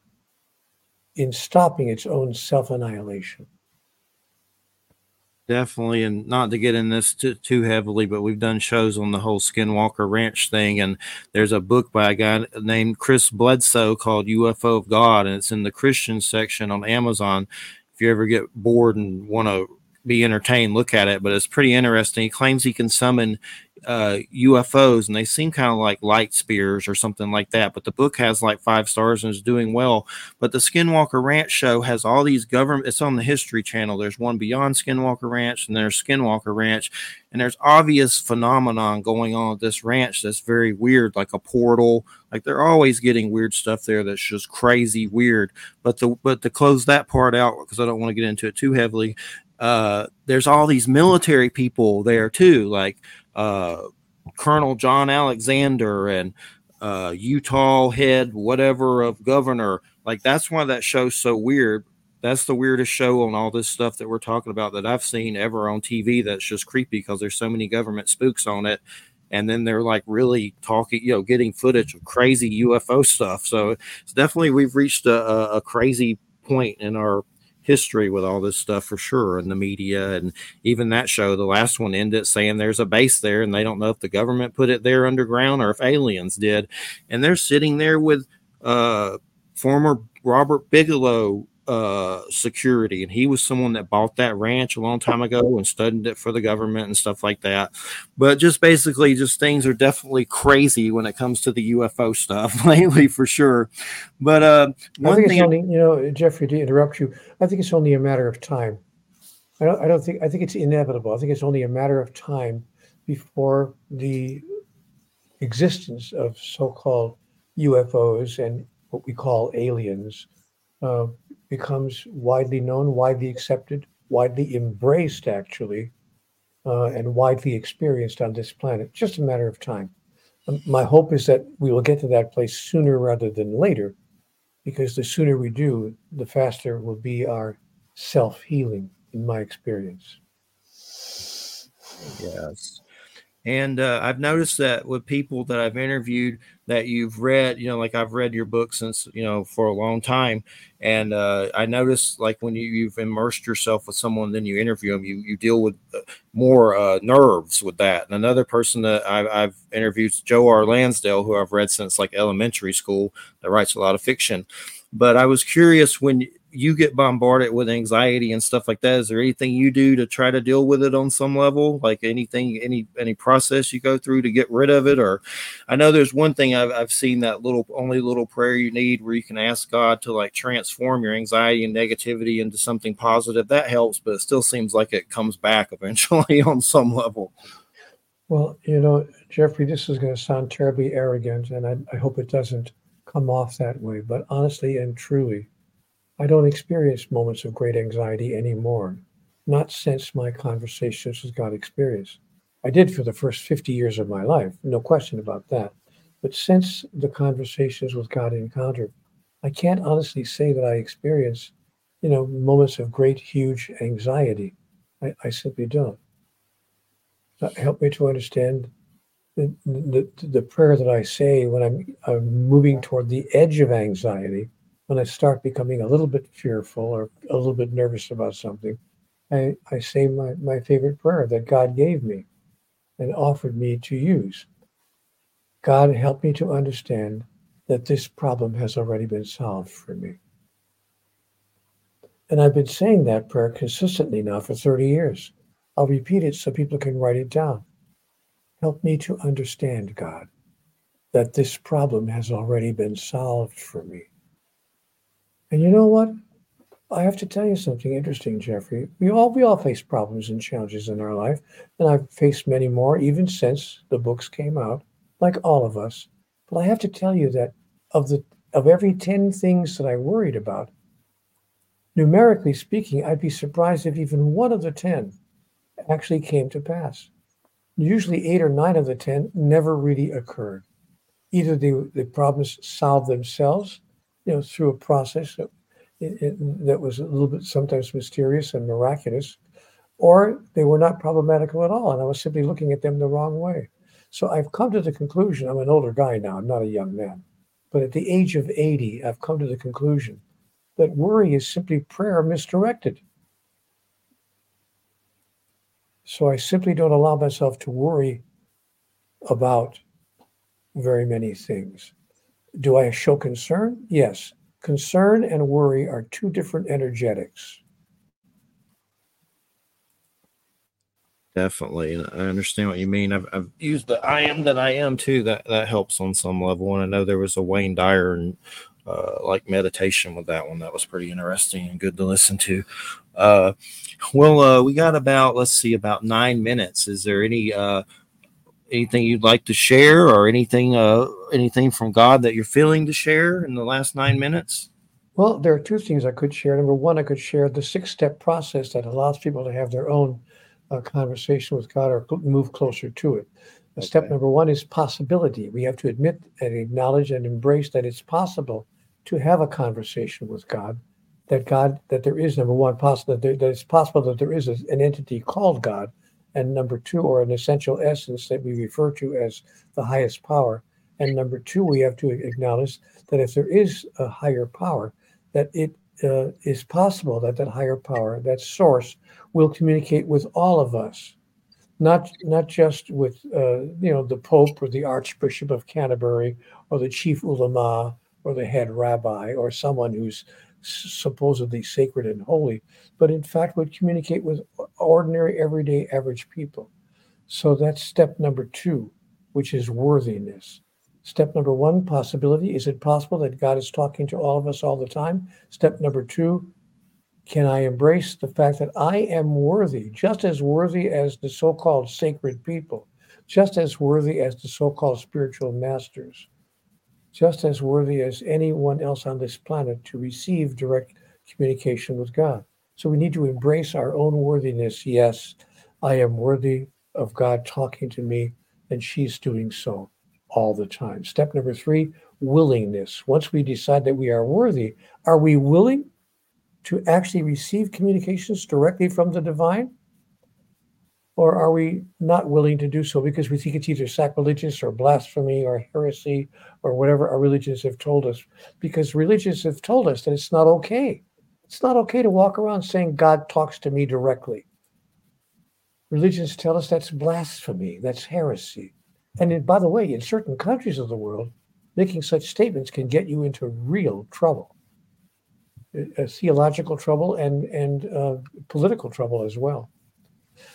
in stopping its own self annihilation definitely and not to get in this too, too heavily but we've done shows on the whole skinwalker ranch thing and there's a book by a guy named chris bledsoe called ufo of god and it's in the christian section on amazon. If you ever get bored and want to be entertained look at it but it's pretty interesting he claims he can summon uh, UFOs, and they seem kind of like light spears or something like that. But the book has like five stars and is doing well. But the Skinwalker Ranch show has all these government. It's on the History Channel. There's one beyond Skinwalker Ranch, and there's Skinwalker Ranch, and there's obvious phenomenon going on at this ranch that's very weird, like a portal. Like they're always getting weird stuff there that's just crazy weird. But the but to close that part out because I don't want to get into it too heavily. Uh, there's all these military people there too, like uh, Colonel John Alexander and uh, Utah head, whatever of governor. Like that's why that show's so weird. That's the weirdest show on all this stuff that we're talking about that I've seen ever on TV. That's just creepy because there's so many government spooks on it. And then they're like really talking, you know, getting footage of crazy UFO stuff. So it's definitely we've reached a, a crazy point in our history with all this stuff for sure in the media and even that show the last one ended saying there's a base there and they don't know if the government put it there underground or if aliens did. And they're sitting there with uh former robert bigelow uh, security, and he was someone that bought that ranch a long time ago and studied it for the government and stuff like that. But just basically, just things are definitely crazy when it comes to the UFO stuff lately, for sure. But uh, one I think thing, it's only, you know, Jeffrey, to interrupt you, I think it's only a matter of time. I don't, I don't think, I think it's inevitable. I think it's only a matter of time before the existence of so-called UFOs and what we call aliens uh, becomes widely known, widely accepted, widely embraced, actually, uh, and widely experienced on this planet. Just a matter of time. Um, my hope is that we will get to that place sooner rather than later, because the sooner we do, the faster will be our self healing, in my experience. Yes. And uh, I've noticed that with people that I've interviewed that you've read, you know, like I've read your book since, you know, for a long time. And uh, I noticed like when you, you've immersed yourself with someone, then you interview them, you, you deal with uh, more uh, nerves with that. And another person that I've, I've interviewed, Joe R. Lansdale, who I've read since like elementary school, that writes a lot of fiction. But I was curious when you get bombarded with anxiety and stuff like that is there anything you do to try to deal with it on some level? Like anything any any process you go through to get rid of it? Or i know there's one thing i've, I've seen that little only little prayer you need where you can ask god to like transform your anxiety and negativity into something positive that helps but it still seems like it comes back eventually on some level. Well you know jeffrey this is going to sound terribly arrogant and I, I hope it doesn't come off that way but honestly and truly I don't experience moments of great anxiety anymore, not since my conversations with God experience. I did for the first 50 years of my life, no question about that. But since the conversations with God encounter, I can't honestly say that I experience, you know, moments of great, huge anxiety. I, I simply don't. Uh, that helped me to understand the, the, the prayer that I say when I'm, I'm moving toward the edge of anxiety, when I start becoming a little bit fearful or a little bit nervous about something, I, I say my, my favorite prayer that God gave me and offered me to use. God, help me to understand that this problem has already been solved for me. And I've been saying that prayer consistently now for 30 years. I'll repeat it so people can write it down. Help me to understand, God, that this problem has already been solved for me. And you know what? I have to tell you something interesting, Jeffrey. We all we all face problems and challenges in our life, and I've faced many more even since the books came out, like all of us. But I have to tell you that of the of every 10 things that I worried about, numerically speaking, I'd be surprised if even one of the 10 actually came to pass. Usually, eight or nine of the 10 never really occurred. Either the, the problems solved themselves, you know, through a process that, it, that was a little bit sometimes mysterious and miraculous, or they were not problematical at all. And I was simply looking at them the wrong way. So I've come to the conclusion I'm an older guy now, I'm not a young man. But at the age of 80, I've come to the conclusion that worry is simply prayer misdirected. So I simply don't allow myself to worry about very many things. Do I show concern? Yes. Concern and worry are two different energetics. Definitely. I understand what you mean. I've, I've used the I am that I am too. That that helps on some level. And I know there was a Wayne Dyer and uh, like meditation with that one. That was pretty interesting and good to listen to. Uh, well, uh, we got about let's see, about nine minutes. Is there any uh, anything you'd like to share, or anything uh, anything from God that you're feeling to share in the last nine minutes? Well, there are two things I could share. Number one, I could share the six step process that allows people to have their own uh, conversation with God or move closer to it. Okay. Step number one is possibility. We have to admit and acknowledge and embrace that it's possible to have a conversation with God. That God, that there is number one possible that, there, that it's possible that there is an entity called God, and number two, or an essential essence that we refer to as the highest power. And number two, we have to acknowledge that if there is a higher power, that it uh, is possible that that higher power, that source, will communicate with all of us, not not just with uh, you know the Pope or the Archbishop of Canterbury or the chief ulama or the head rabbi or someone who's supposedly sacred and holy, but in fact would communicate with ordinary, everyday, average people. So that's step number two, which is worthiness. Step number one, possibility. Is it possible that God is talking to all of us all the time? Step number two, can I embrace the fact that I am worthy, just as worthy as the so called sacred people, just as worthy as the so called spiritual masters, just as worthy as anyone else on this planet to receive direct communication with God? So we need to embrace our own worthiness. Yes, I am worthy of God talking to me, and she's doing so all the time. Step number three willingness. Once we decide that we are worthy, are we willing to actually receive communications directly from the divine? Or are we not willing to do so because we think it's either sacrilegious or blasphemy or heresy or whatever our religions have told us? Because religions have told us that it's not okay. It's not okay to walk around saying God talks to me directly. Religions tell us that's blasphemy, that's heresy. And in, by the way, in certain countries of the world, making such statements can get you into real trouble, uh, theological trouble and and uh, political trouble as well.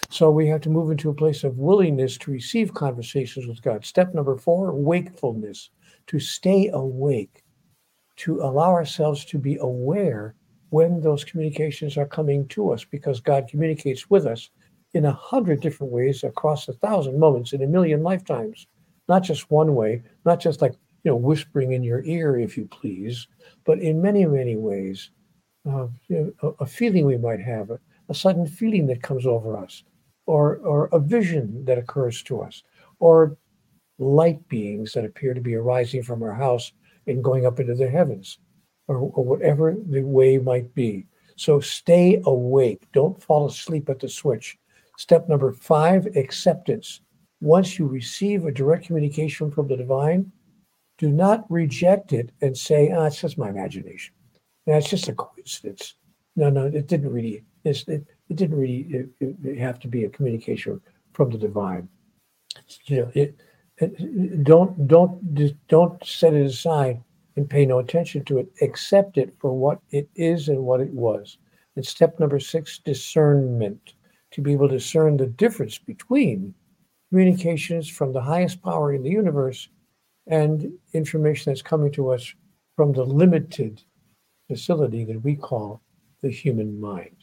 So we have to move into a place of willingness to receive conversations with God. Step number four: wakefulness, to stay awake, to allow ourselves to be aware when those communications are coming to us, because God communicates with us in a hundred different ways across a thousand moments in a million lifetimes. Not just one way, not just like, you know, whispering in your ear, if you please, but in many, many ways. Uh, a, a, feeling we might have, a, sudden feeling that comes over us, or, or a vision that occurs to us, or light beings that appear to be arising from our house and going up into the heavens, or, or whatever the way might be. So stay awake. Don't fall asleep at the switch. Step number five, acceptance. once you receive a direct communication from the divine, do not reject it and say, "Ah, it's just my imagination. That's just a coincidence." No, no, it didn't really. It, it didn't really it, it have to be a communication from the divine. You know, it, it, don't don't don't set it aside and pay no attention to it. Accept it for what it is and what it was. And step number six, discernment. To be able to discern the difference between communications from the highest power in the universe and information that's coming to us from the limited facility that we call the human mind.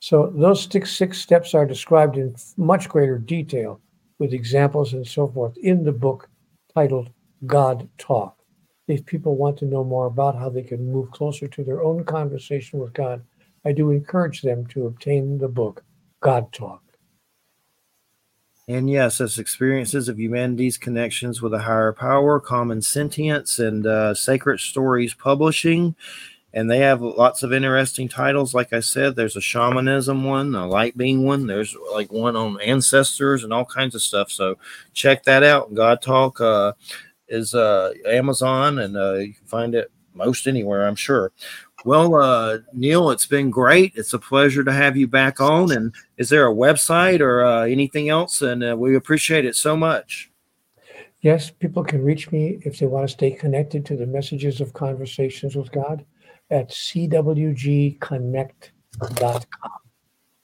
So those six, six steps are described in much greater detail with examples and so forth in the book titled God Talk. If people want to know more about how they can move closer to their own conversation with God, I do encourage them to obtain the book God Talk. And yes, as experiences of humanity's connections with a higher power, common sentience, and uh, sacred stories publishing. And they have lots of interesting titles. Like I said, there's a shamanism one, a light being one. There's like one on ancestors and all kinds of stuff. So check that out. God Talk uh, is uh, Amazon, and uh, you can find it most anywhere, I'm sure. Well, uh, Neale, it's been great. It's a pleasure to have you back on. And is there a website or uh, anything else? And uh, we appreciate it so much. Yes, people can reach me if they want to stay connected to the messages of conversations with God at cwgconnect.com.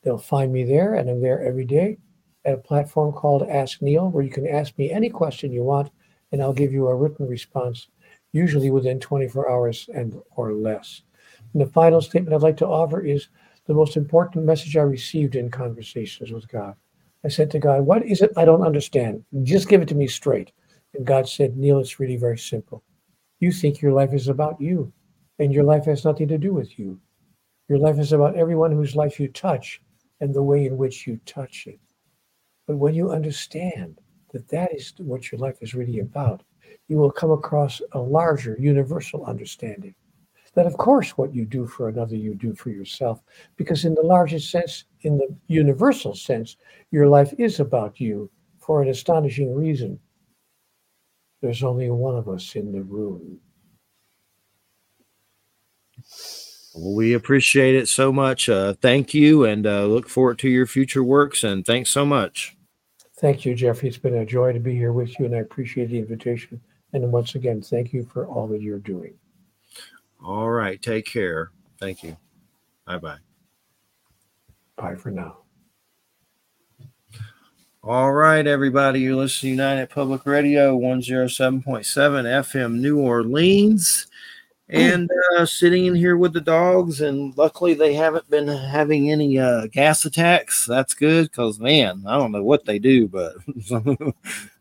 They'll find me there, and I'm there every day at a platform called Ask Neale, where you can ask me any question you want, and I'll give you a written response, usually within 24 hours and or less. And the final statement I'd like to offer is the most important message I received in conversations with God. I said to God, What is it I don't understand? Just give it to me straight. And God said, Neale, it's really very simple. You think your life is about you, and your life has nothing to do with you. Your life is about everyone whose life you touch and the way in which you touch it. But when you understand that that is what your life is really about, you will come across a larger universal understanding that of course what you do for another you do for yourself because in the largest sense in the universal sense your life is about you for an astonishing reason there's only one of us in the room well, we appreciate it so much uh, thank you and uh, look forward to your future works and thanks so much thank you jeffrey it's been a joy to be here with you and i appreciate the invitation and once again thank you for all that you're doing all right. Take care. Thank you. Bye bye. Bye for now. All right, everybody. You're listening to United Public Radio 107.7 FM New Orleans. And uh, sitting in here with the dogs, and luckily they haven't been having any uh, gas attacks. That's good because, man, I don't know what they do, but to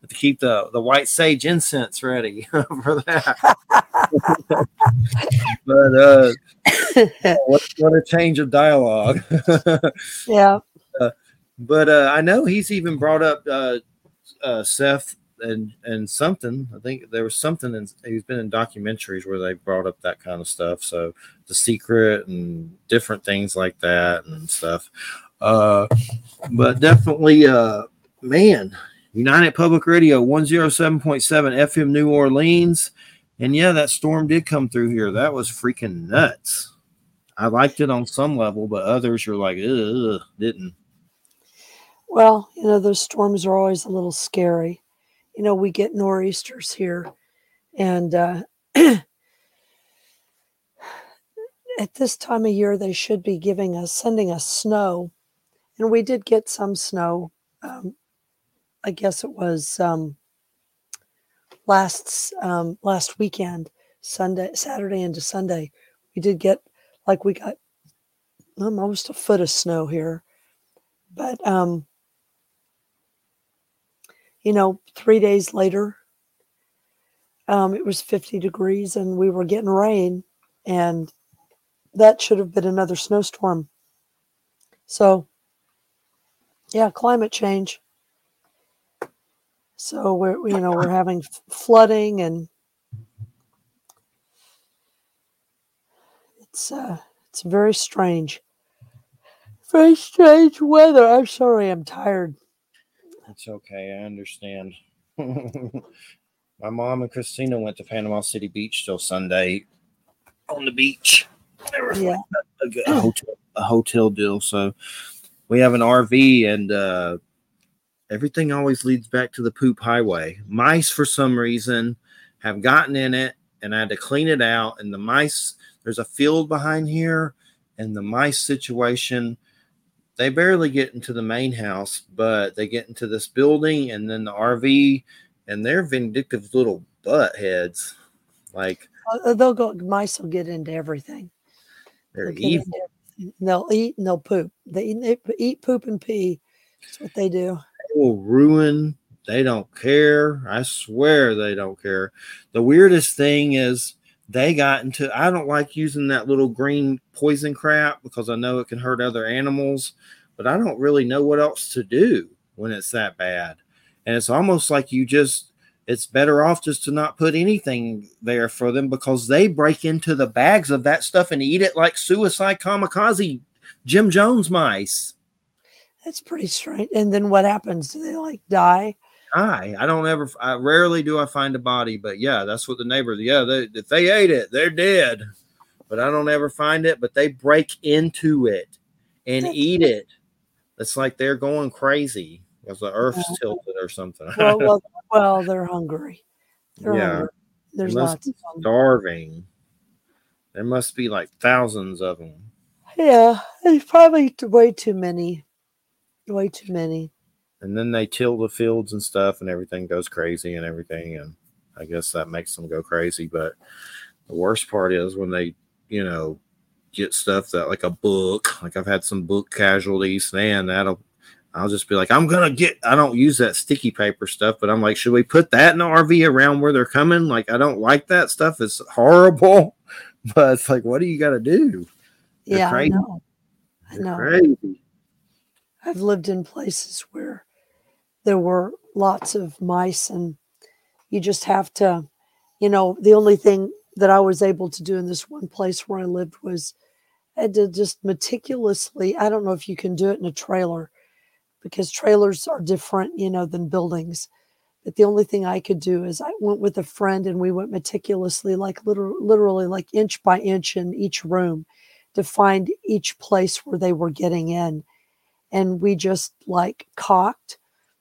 keep the, the white sage incense ready for that. but uh, what, what a change of dialogue. yeah. Uh, but uh, I know he's even brought up uh, uh, Seth and and something. I think there was something. In, he's been in documentaries where they brought up that kind of stuff. So the secret and different things like that and stuff. Uh, but definitely, uh, man, United Public Radio 107.7 FM New Orleans. And yeah, that storm did come through here. That was freaking nuts. I liked it on some level, but others are like, ugh, didn't. Well, you know, those storms are always a little scary. You know, we get nor'easters here, and uh, at this time of year, they should be giving us, sending us snow. And we did get some snow. Um, I guess it was um, last um, last weekend, Sunday, Saturday into Sunday, we did get like we got almost a foot of snow here, but um, you know, three days later, um, it was 50 degrees and we were getting rain, and that should have been another snowstorm. So, yeah, climate change. So we're you know we're having flooding and it's uh, it's very strange, very strange weather. I'm sorry, I'm tired. It's okay. I understand. My mom and Christina went to Panama City Beach till Sunday on the beach. They were Yeah. a, good- a hotel, a hotel deal. So we have an RV, and uh, everything always leads back to the poop highway. Mice, for some reason, have gotten in it, and I had to clean it out. And the mice, there's a field behind here, and the mice situation. They barely get into the main house, but they get into this building and then the RV, and they're vindictive little butt heads. Like Uh, They'll go. Mice will get into everything. they're They'll evil. everything. They'll eat and they'll poop. They eat, they eat, poop, and pee. That's what they do. They will ruin. They don't care. I swear they don't care. The weirdest thing is they got into. I don't like using that little green poison crap because I know it can hurt other animals, but I don't really know what else to do when it's that bad. And it's almost like you just. It's better off just to not put anything there for them because they break into the bags of that stuff and eat it like suicide kamikaze Jim Jones mice. That's pretty strange. And then what happens? Do they like die? Die. I don't ever. I rarely do I find a body, but yeah, that's what the neighbor. Yeah, they, if they ate it, they're dead. But I don't ever find it. But they break into it and eat it. It's like they're going crazy because the earth's Yeah. tilted or something. Well, well, well they're hungry. They're Yeah. hungry. There's lots. Starving. There must be like thousands of them. Yeah, there's probably way too many. Way too many. And then they till the fields and stuff, and everything goes crazy and everything. And I guess that makes them go crazy. But the worst part is when they, you know, get stuff that like a book, like I've had some book casualties, man, that'll, I'll just be like, I'm going to get, I don't use that sticky paper stuff, but I'm like, should we put that in the RV around where they're coming? Like, I don't like that stuff. It's horrible. But it's like, what do you got to do? They're yeah, crazy. I know. I know. Crazy. I've lived in places where there were lots of mice, and you just have to, you know, the only thing that I was able to do in this one place where I lived was I had to just meticulously, I don't know if you can do it in a trailer because trailers are different, you know, than buildings. But the only thing I could do is I went with a friend and we went meticulously, like literally, literally like inch by inch in each room to find each place where they were getting in and we just like cocked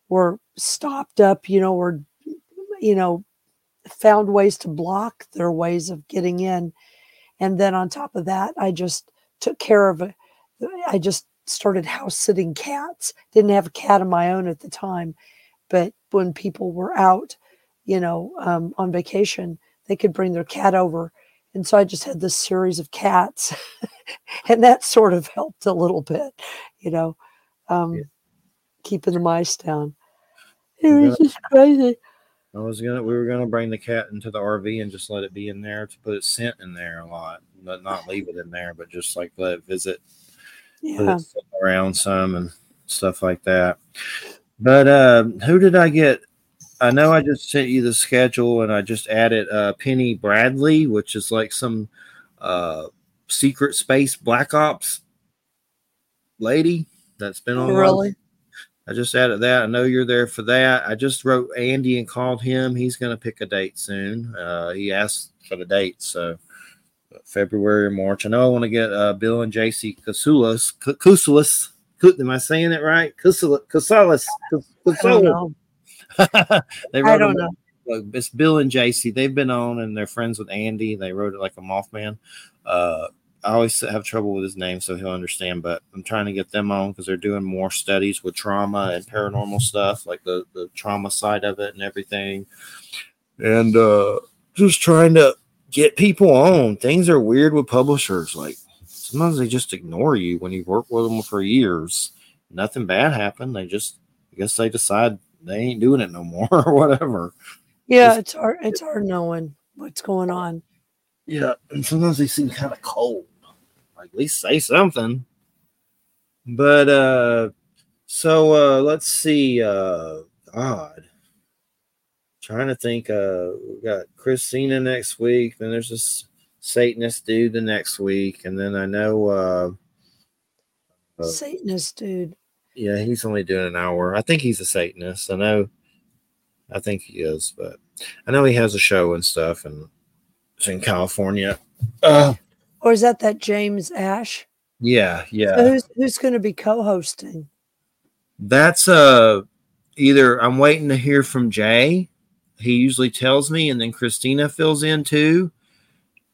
or stopped up, you know, or, you know, found ways to block their ways of getting in. And then on top of that, I just took care of it. I just started house sitting cats. Didn't have a cat of my own at the time, but when people were out, you know, um, on vacation, they could bring their cat over. And so I just had this series of cats, and that sort of helped a little bit, you know, um, Yeah. Keeping the mice down. It was got- just crazy. I was gonna we were gonna bring the cat into the RV and just let it be in there to put its scent in there a lot, but not leave it in there, but just like let it visit, put Yeah. it around some and stuff like that. But uh, who did I get? I know I just sent you the schedule and I just added uh, Penny Bradley, which is like some uh, secret space black ops lady that's been on. Really? I just added that. I know you're there for that. I just wrote Andy and called him. He's going to pick a date soon. Uh, he asked for the date, so February or March. I know I want to get uh, Bill and JC Kasulas. Kusulas. Am I saying it right? I don't they I wrote don't know. uh, it's Bill and JC. They've been on and they're friends with Andy. They wrote it like a Mothman. Uh, I always have trouble with his name, so he'll understand. But I'm trying to get them on because they're doing more studies with trauma and paranormal stuff, like the the trauma side of it and everything. And uh, just trying to get people on. Things are weird with publishers. Like sometimes they just ignore you when you've worked with them for years. Nothing bad happened. They just, I guess, they decide they ain't doing it no more or whatever. Yeah, Just- it's hard. It's hard knowing what's going on. Yeah, and sometimes they seem kind of cold. Like at least say something. But uh so uh let's see uh God. Trying to think uh we got Christina next week, then there's this Satanist dude the next week, and then I know uh Uh, Satanist dude. Yeah, he's only doing an hour. I think he's a Satanist. I know. I think he is, but I know he has a show and stuff, and it's in California. Uh, Or is that that James Ash? yeah, yeah. So who's who's going to be co-hosting? That's uh either I'm waiting to hear from Jay. He usually tells me, and then Christina fills in too.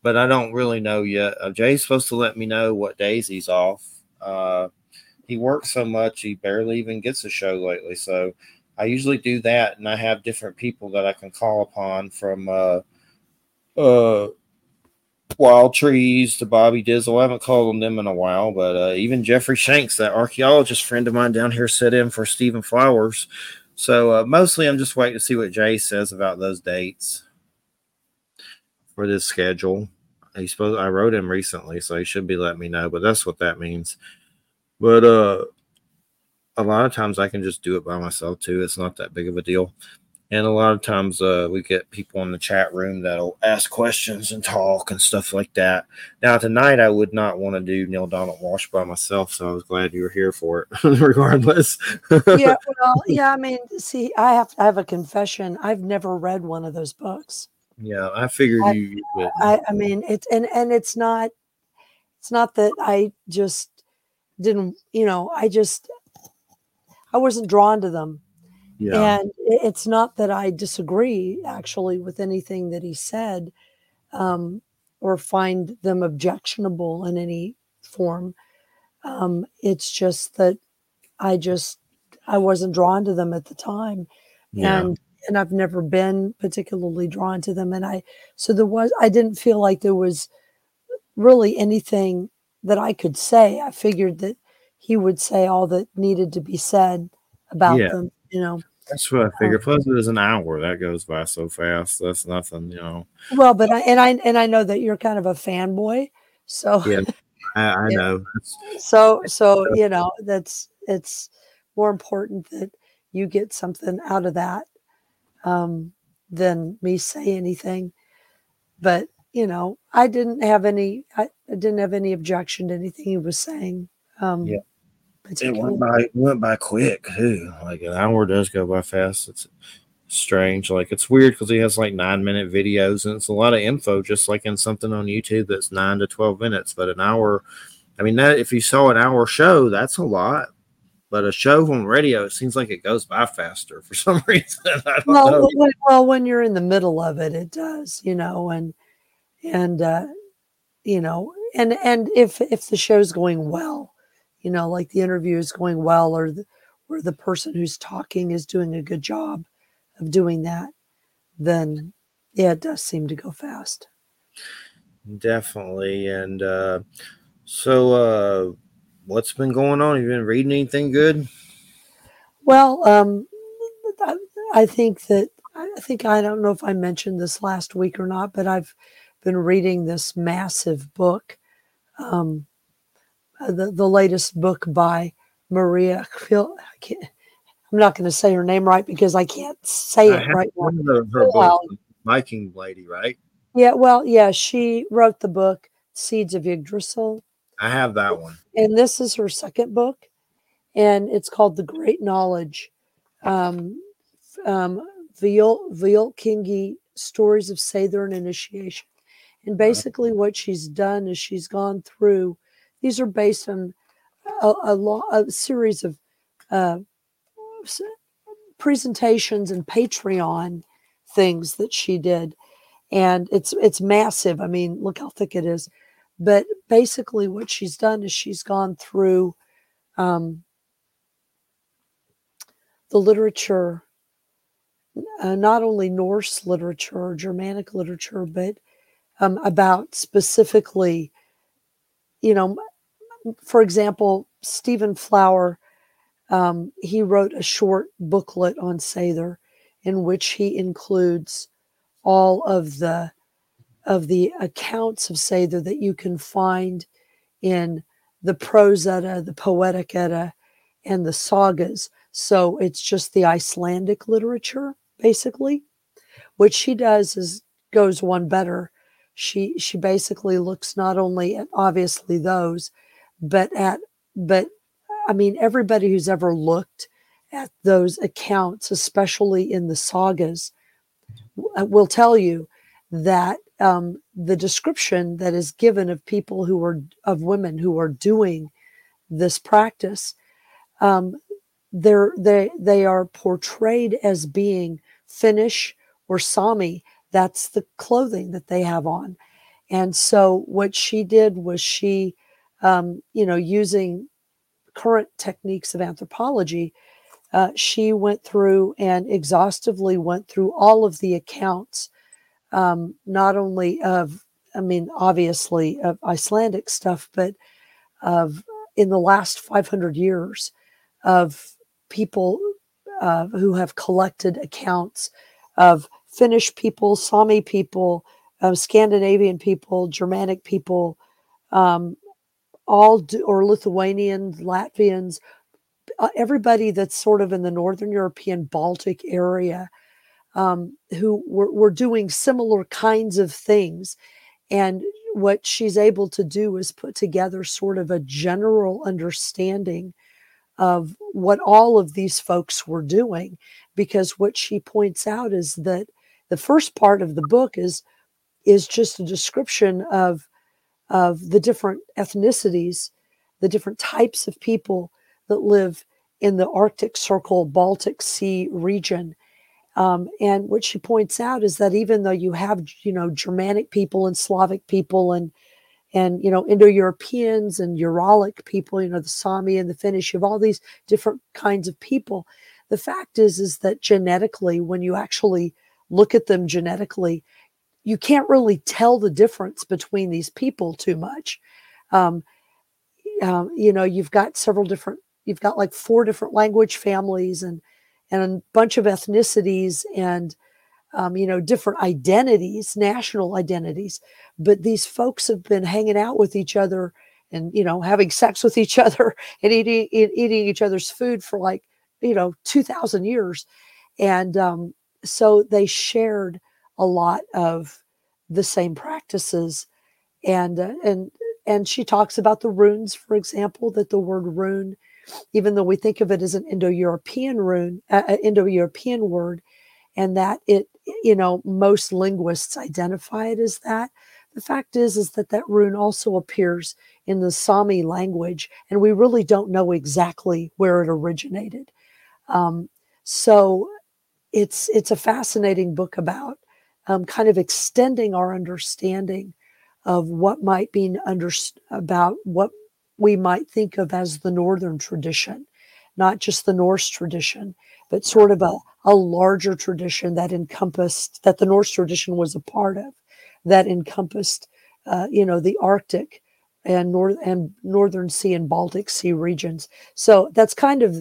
But I don't really know yet. Uh, Jay's supposed to let me know what days he's off. Uh, he works so much, he barely even gets a show lately. So I usually do that, and I have different people that I can call upon from uh, uh, Wild Trees to Bobby Dizzle. I haven't called on them in a while, but uh, even Jeffrey Shanks, that archaeologist friend of mine down here, set in for Stephen Flowers. So uh, mostly I'm just waiting to see what Jay says about those dates for this schedule. He's supposed I wrote him recently, so he should be letting me know, but that's what that means. But uh a lot of times I can just do it by myself too. It's not that big of a deal. And a lot of times uh, we get people in the chat room that'll ask questions and talk and stuff like that. Now tonight I would not want to do Neale Donald Walsch by myself, so I was glad you were here for it, regardless. yeah, well, yeah. I mean, see, I have I have a confession. I've never read one of those books. yeah, I figured I- you. I, I mean, it's and and it's not, it's not that I just didn't, you know, I just, I wasn't drawn to them, yeah, and it's not that I disagree actually with anything that he said, um, or find them objectionable in any form. Um, it's just that I just I wasn't drawn to them at the time yeah, and and I've never been particularly drawn to them and I so there was I didn't feel like there was really anything that I could say I figured that he would say all that needed to be said about Yeah. them you know that's what I figured. Plus, it was an hour that goes by so fast. That's nothing, you know. well but I and I and I know that you're kind of a fanboy so Yeah, I, I know. so so you know that's it's more important that you get something out of that um than me say anything but you know i didn't have any i, I didn't have any objection to anything he was saying um Yeah. It went by went by quick too. Like an hour does go by fast. It's strange. Like it's weird because he has like nine minute videos and it's a lot of info, just like in something on YouTube that's nine to twelve minutes. But an hour, I mean, that if you saw an hour show, that's a lot. But a show on radio, it seems like it goes by faster for some reason. I don't well, know. when, well when you're in the middle of it it does you know and and uh you know and and if if the show's going well you know like the interview is going well or the, or the person who's talking is doing a good job of doing that then yeah it does seem to go fast Definitely. And uh so uh what's been going on? Have you been reading anything good? well um I, I think that i think i don't know if i mentioned this last week or not but i've been reading this massive book um uh, the, the latest book by maria Phil, I can't, i'm not going to say her name right because i can't say I it right now of her books, Allen. Viking Lady, right? yeah well yeah she wrote the book seeds of yggdrasil I have that one. and this is her second book and it's called the great knowledge um, um, Viol, Viol Kingi stories of Seidr and initiation and basically what she's done is she's gone through these are based on a, a, a series of uh, presentations and patreon things that she did. And it's it's massive. I mean look how thick it is. But basically what she's done is she's gone through um, the literature uh, not only norse literature or germanic literature but um, about specifically you know for example stephen flower um, he wrote a short booklet on seidr in which he includes all of the of the accounts of Seidr that you can find in the prose Edda, the poetic Edda, and the sagas. So it's just the Icelandic literature, basically. What she does is goes one better. She she basically looks not only at obviously those, but at but I mean, everybody who's ever looked at those accounts, especially in the sagas, uh, will tell you that um, the description that is given of people who are of women who are doing this practice, um, they're, they they are portrayed as being Finnish or Sami. That's the clothing that they have on, and so what she did was she, um, you know, using current techniques of anthropology, uh, she went through and exhaustively went through all of the accounts, um, not only of, I mean, obviously of Icelandic stuff, but of in the last 500 years of people uh, who have collected accounts of Finnish people, Sami people, uh, Scandinavian people, Germanic people, um, all do, or Lithuanians, Latvians, uh, everybody that's sort of in the Northern European Baltic area um, who were, were doing similar kinds of things. And what she's able to do is put together sort of a general understanding of what all of these folks were doing. Because what she points out is that the first part of the book is is just a description of of the different ethnicities, the different types of people that live in the Arctic Circle, Baltic Sea region. Um, and what she points out is that even though you have, you know, Germanic people and Slavic people and and you know Indo-Europeans and Uralic people, you know, the Sami and the Finnish, you have all these different kinds of people. The fact is, is that genetically, when you actually look at them genetically, you can't really tell the difference between these people too much. Um, um, you know, you've got several different, you've got like four different language families and and a bunch of ethnicities and um, you know different identities, national identities. But these folks have been hanging out with each other and you know having sex with each other and eating eating each other's food for like you know two thousand years, and um, so they shared a lot of the same practices. And uh, and and she talks about the runes for example that the word rune even though we think of it as an indo-european rune uh, uh, indo-european word and that it you know most linguists identify it as that the fact is is that that rune also appears in the sami language and we really don't know exactly where it originated. Um, so it's it's a fascinating book about um, kind of extending our understanding of what might be about what we might think of as the Northern tradition, not just the Norse tradition, but sort of a, a larger tradition that encompassed, that the Norse tradition was a part of, that encompassed, uh, you know, the Arctic and North and Northern Sea and Baltic Sea regions. So that's kind of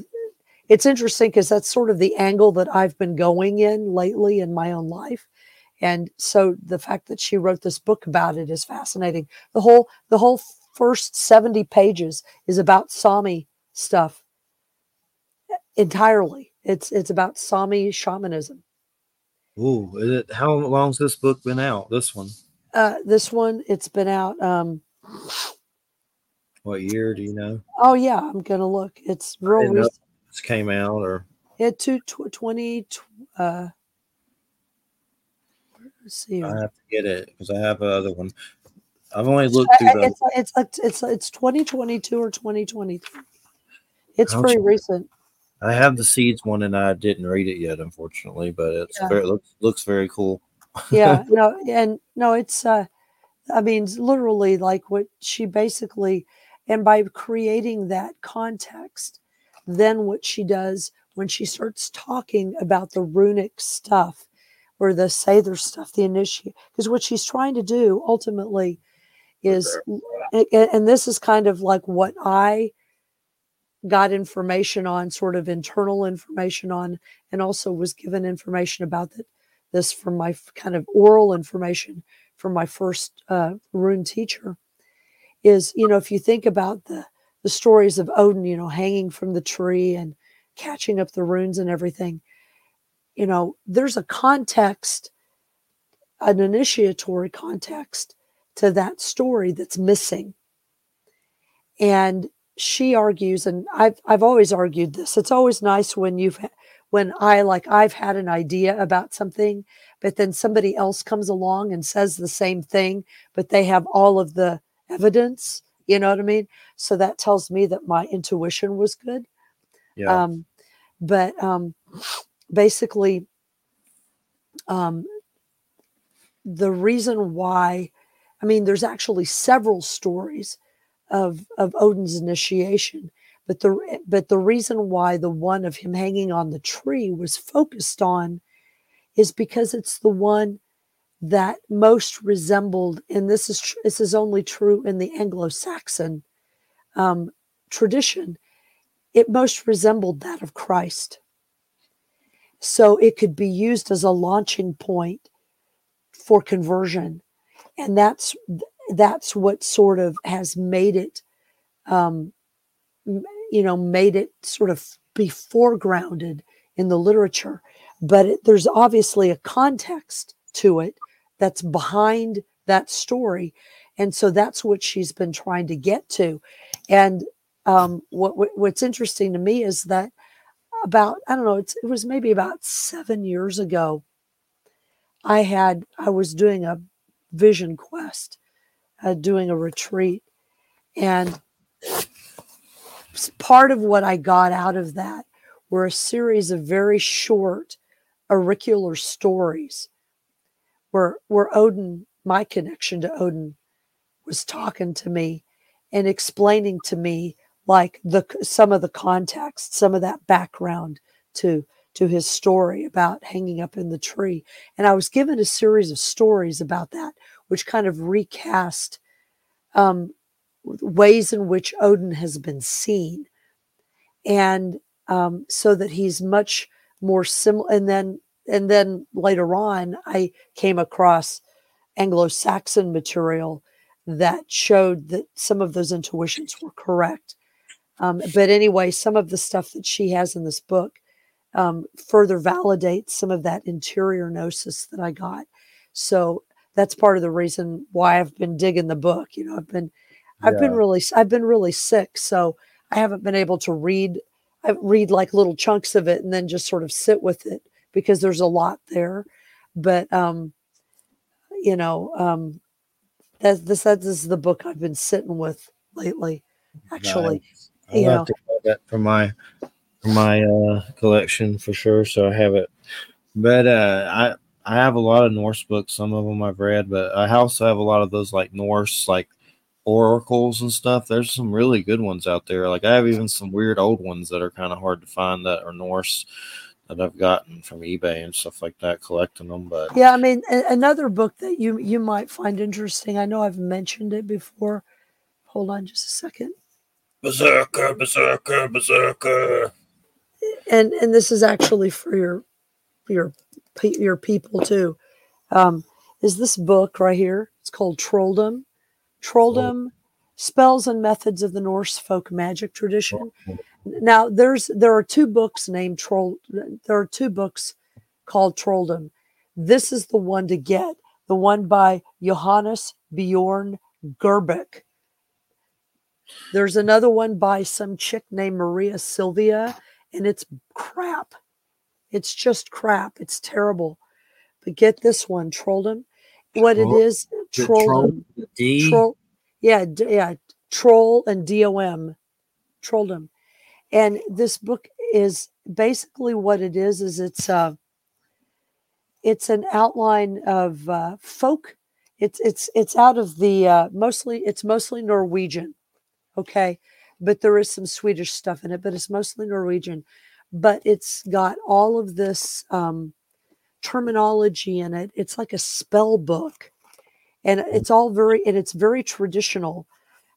it's interesting because that's sort of the angle that I've been going in lately in my own life and so the fact that she wrote this book about it is fascinating the whole the whole first 70 pages is about sami stuff entirely it's it's about sami shamanism Ooh, is it how long's this book been out? This one. uh this one it's been out um What year do you know? oh yeah i'm gonna look it's real This came out or it to tw- 20 uh let's see I have to get it because I have another one. I've only looked Uh, through the it's it's it's it's it's 2022 or 2023 it's pretty recent I have the seeds one and I didn't read it yet, unfortunately, but it's Yeah. very looks looks very cool. yeah no and no it's uh i mean literally like what she basically and by creating that context then what she does when she starts talking about the runic stuff or the Seidr stuff the initiate because what she's trying to do ultimately is and, and this is kind of like what i got information on sort of internal information on and also was given information about that this from my kind of oral information from my first uh, rune teacher is you know if you think about the the stories of odin you know hanging from the tree and catching up the runes and everything you know there's a context an initiatory context to that story that's missing and she argues, and I've I've always argued this. It's always nice when you've when I like I've had an idea about something, but then somebody else comes along and says the same thing, but they have all of the evidence. You know what I mean? So that tells me that my intuition was good. Yeah. Um, but um, basically, um, the reason why, I mean, there's actually several stories of of Odin's initiation, but the but the reason why the one of him hanging on the tree was focused on is because it's the one that most resembled, and this is this is only true in the Anglo-Saxon um, tradition. It most resembled that of Christ, so it could be used as a launching point for conversion, and that's that's what sort of has made it, um, you know, made it sort of be foregrounded in the literature. But it, there's obviously a context to it that's behind that story, and so that's what she's been trying to get to. And um, what, what what's interesting to me is that about I don't know, it was maybe about seven years ago. I had I was doing a vision quest, uh, doing a retreat, and part of what I got out of that were a series of very short auricular stories where where Odin, my connection to Odin, was talking to me and explaining to me like the some of the context, some of that background to to his story about hanging up in the tree. And I was given a series of stories about that, which kind of recast um, ways in which Odin has been seen, and um, so that he's much more similar. And then and then later on, I came across Anglo-Saxon material that showed that some of those intuitions were correct. Um, but anyway, some of the stuff that she has in this book um, further validates some of that interior gnosis that I got. So that's part of the reason why I've been digging the book. You know, I've been, I've been really, I've been really sick, so I haven't been able to read. I read like little chunks of it and then just sort of sit with it because there's a lot there. But um, you know, um, that this that is the book I've been sitting with lately. Actually, Nice. I'll have to get that for my for my uh collection for sure. So I have it. But uh I I have a lot of Norse books. Some of them I've read, but I also have a lot of those like Norse like oracles and stuff. There's some really good ones out there. Like I have even some weird old ones that are kind of hard to find that are Norse that I've gotten from eBay and stuff like that, collecting them. But Yeah, I mean, a- another book that you you might find interesting. I know I've mentioned it before. Hold on, just a second. Berserker, Berserker, Berserker. And and this is actually for your your your people too. Um, is this book right here? It's called Trolldom. Trolldom: Spells and Methods of the Norse Folk Magic Tradition. Now, there's there are two books named Troll. There are two books called Trolldom. This is the one to get. The one by Johannes Bjorn Gårdbäck. There's another one by some chick named Maria Sylvia, and it's crap. It's just crap. It's terrible. But get this one, Trolldom. What it Troll- is, The troll- Trolldom. D. Troll, yeah, d- yeah, troll and dom, trolldom, and this book is basically what it is. Is it's uh, it's an outline of uh, folk. It's it's it's out of the uh, mostly it's mostly Norwegian, okay, but there is some Swedish stuff in it, but it's mostly Norwegian. But it's got all of this um, terminology in it. It's like a spell book. And it's all very and it's very traditional.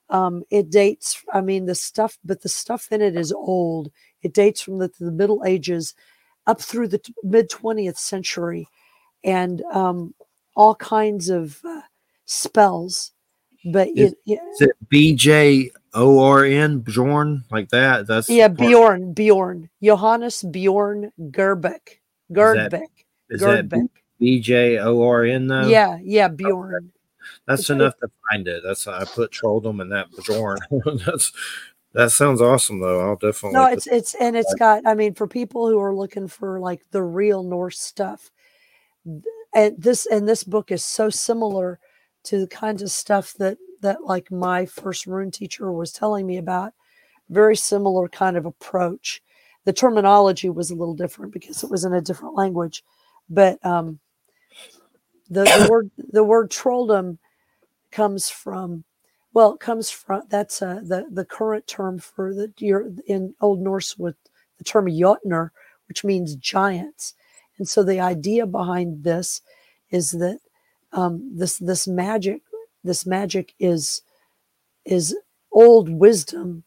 Um it dates i mean the stuff but the stuff in it is old. It dates from the, the middle ages up through the mid 20th century. And um all kinds of uh, spells. But Is- it, Is it B J O R N Bjorn like that? That's yeah part- bjorn bjorn johannes bjorn gårdbäck gårdbäck Is that gårdbäck B J O R N though? yeah yeah bjorn that's it's- enough to find it. That's I put Trolldom and that Bjorn. that's That sounds awesome, though. I'll definitely. No, it's it's and it's got. I mean, for people who are looking for like the real Norse stuff, and this and this book is so similar to the kinds of stuff that that like my first rune teacher was telling me about. Very similar kind of approach. The terminology was a little different because it was in a different language, but um, the, the word the word trolldom comes from well, it comes from that's uh, the the current term for the your in Old Norse with the term Jötnar, which means giants. And so the idea behind this is that um, this this magic this magic is is old wisdom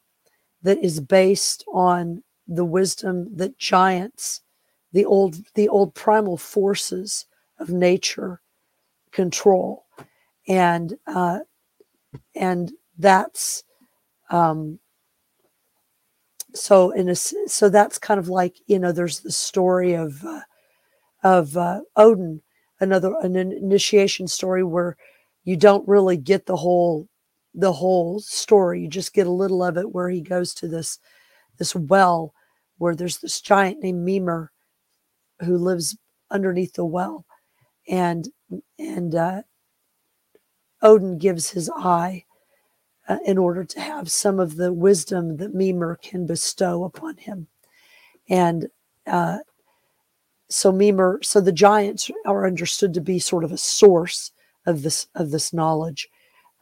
that is based on the wisdom that giants, the old the old primal forces of nature, control, and uh, and that's um so in a so that's kind of like you know there's the story of uh, of uh, odin another an initiation story where you don't really get the whole the whole story you just get a little of it where he goes to this this well where there's this giant named Mimer who lives underneath the well and and uh, Odin gives his eye uh, in order to have some of the wisdom that Mimer can bestow upon him. And uh, so Mimer, so the giants are understood to be sort of a source of this of this knowledge.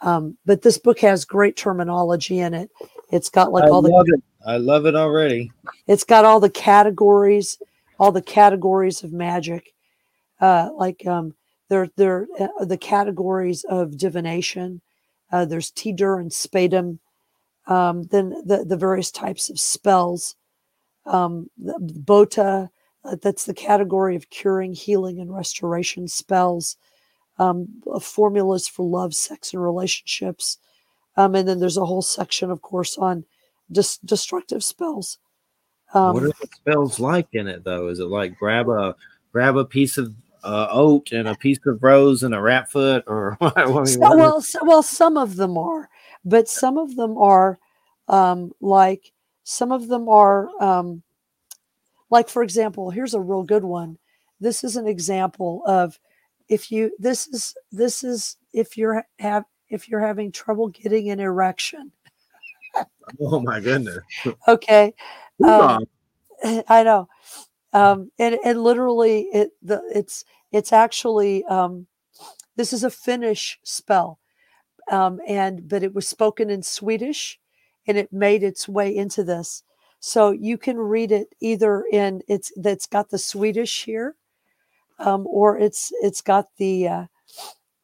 Um, but this book has great terminology in it. It's got like I all the love it. I love it already. it's got all the categories, all the categories of magic. Uh, like um, there, there, uh, the categories of divination. Uh, there's Tidur and Spadum. Um, then the the various types of spells. Um, the Bota, uh, that's the category of curing, healing, and restoration spells. Um, formulas for love, sex, and relationships. Um, and then there's a whole section, of course, on dis- destructive spells. Um, what are the spells like in it though? Is it like grab a grab a piece of uh, oat and a piece of rose and a rat foot, or what? I mean, So- well, so, well, some of them are, but some of them are um, like some of them are um, like, for example, here's a real good one. This is an example of if you this is this is if you're have if you're having trouble getting an erection. oh my goodness! Okay, Um, I know. Um, and, and literally it the it's it's actually um, this is a Finnish spell. Um, and but it was spoken in Swedish and it made its way into this. So you can read it either in it's that's got the Swedish here, um, or it's it's got the uh,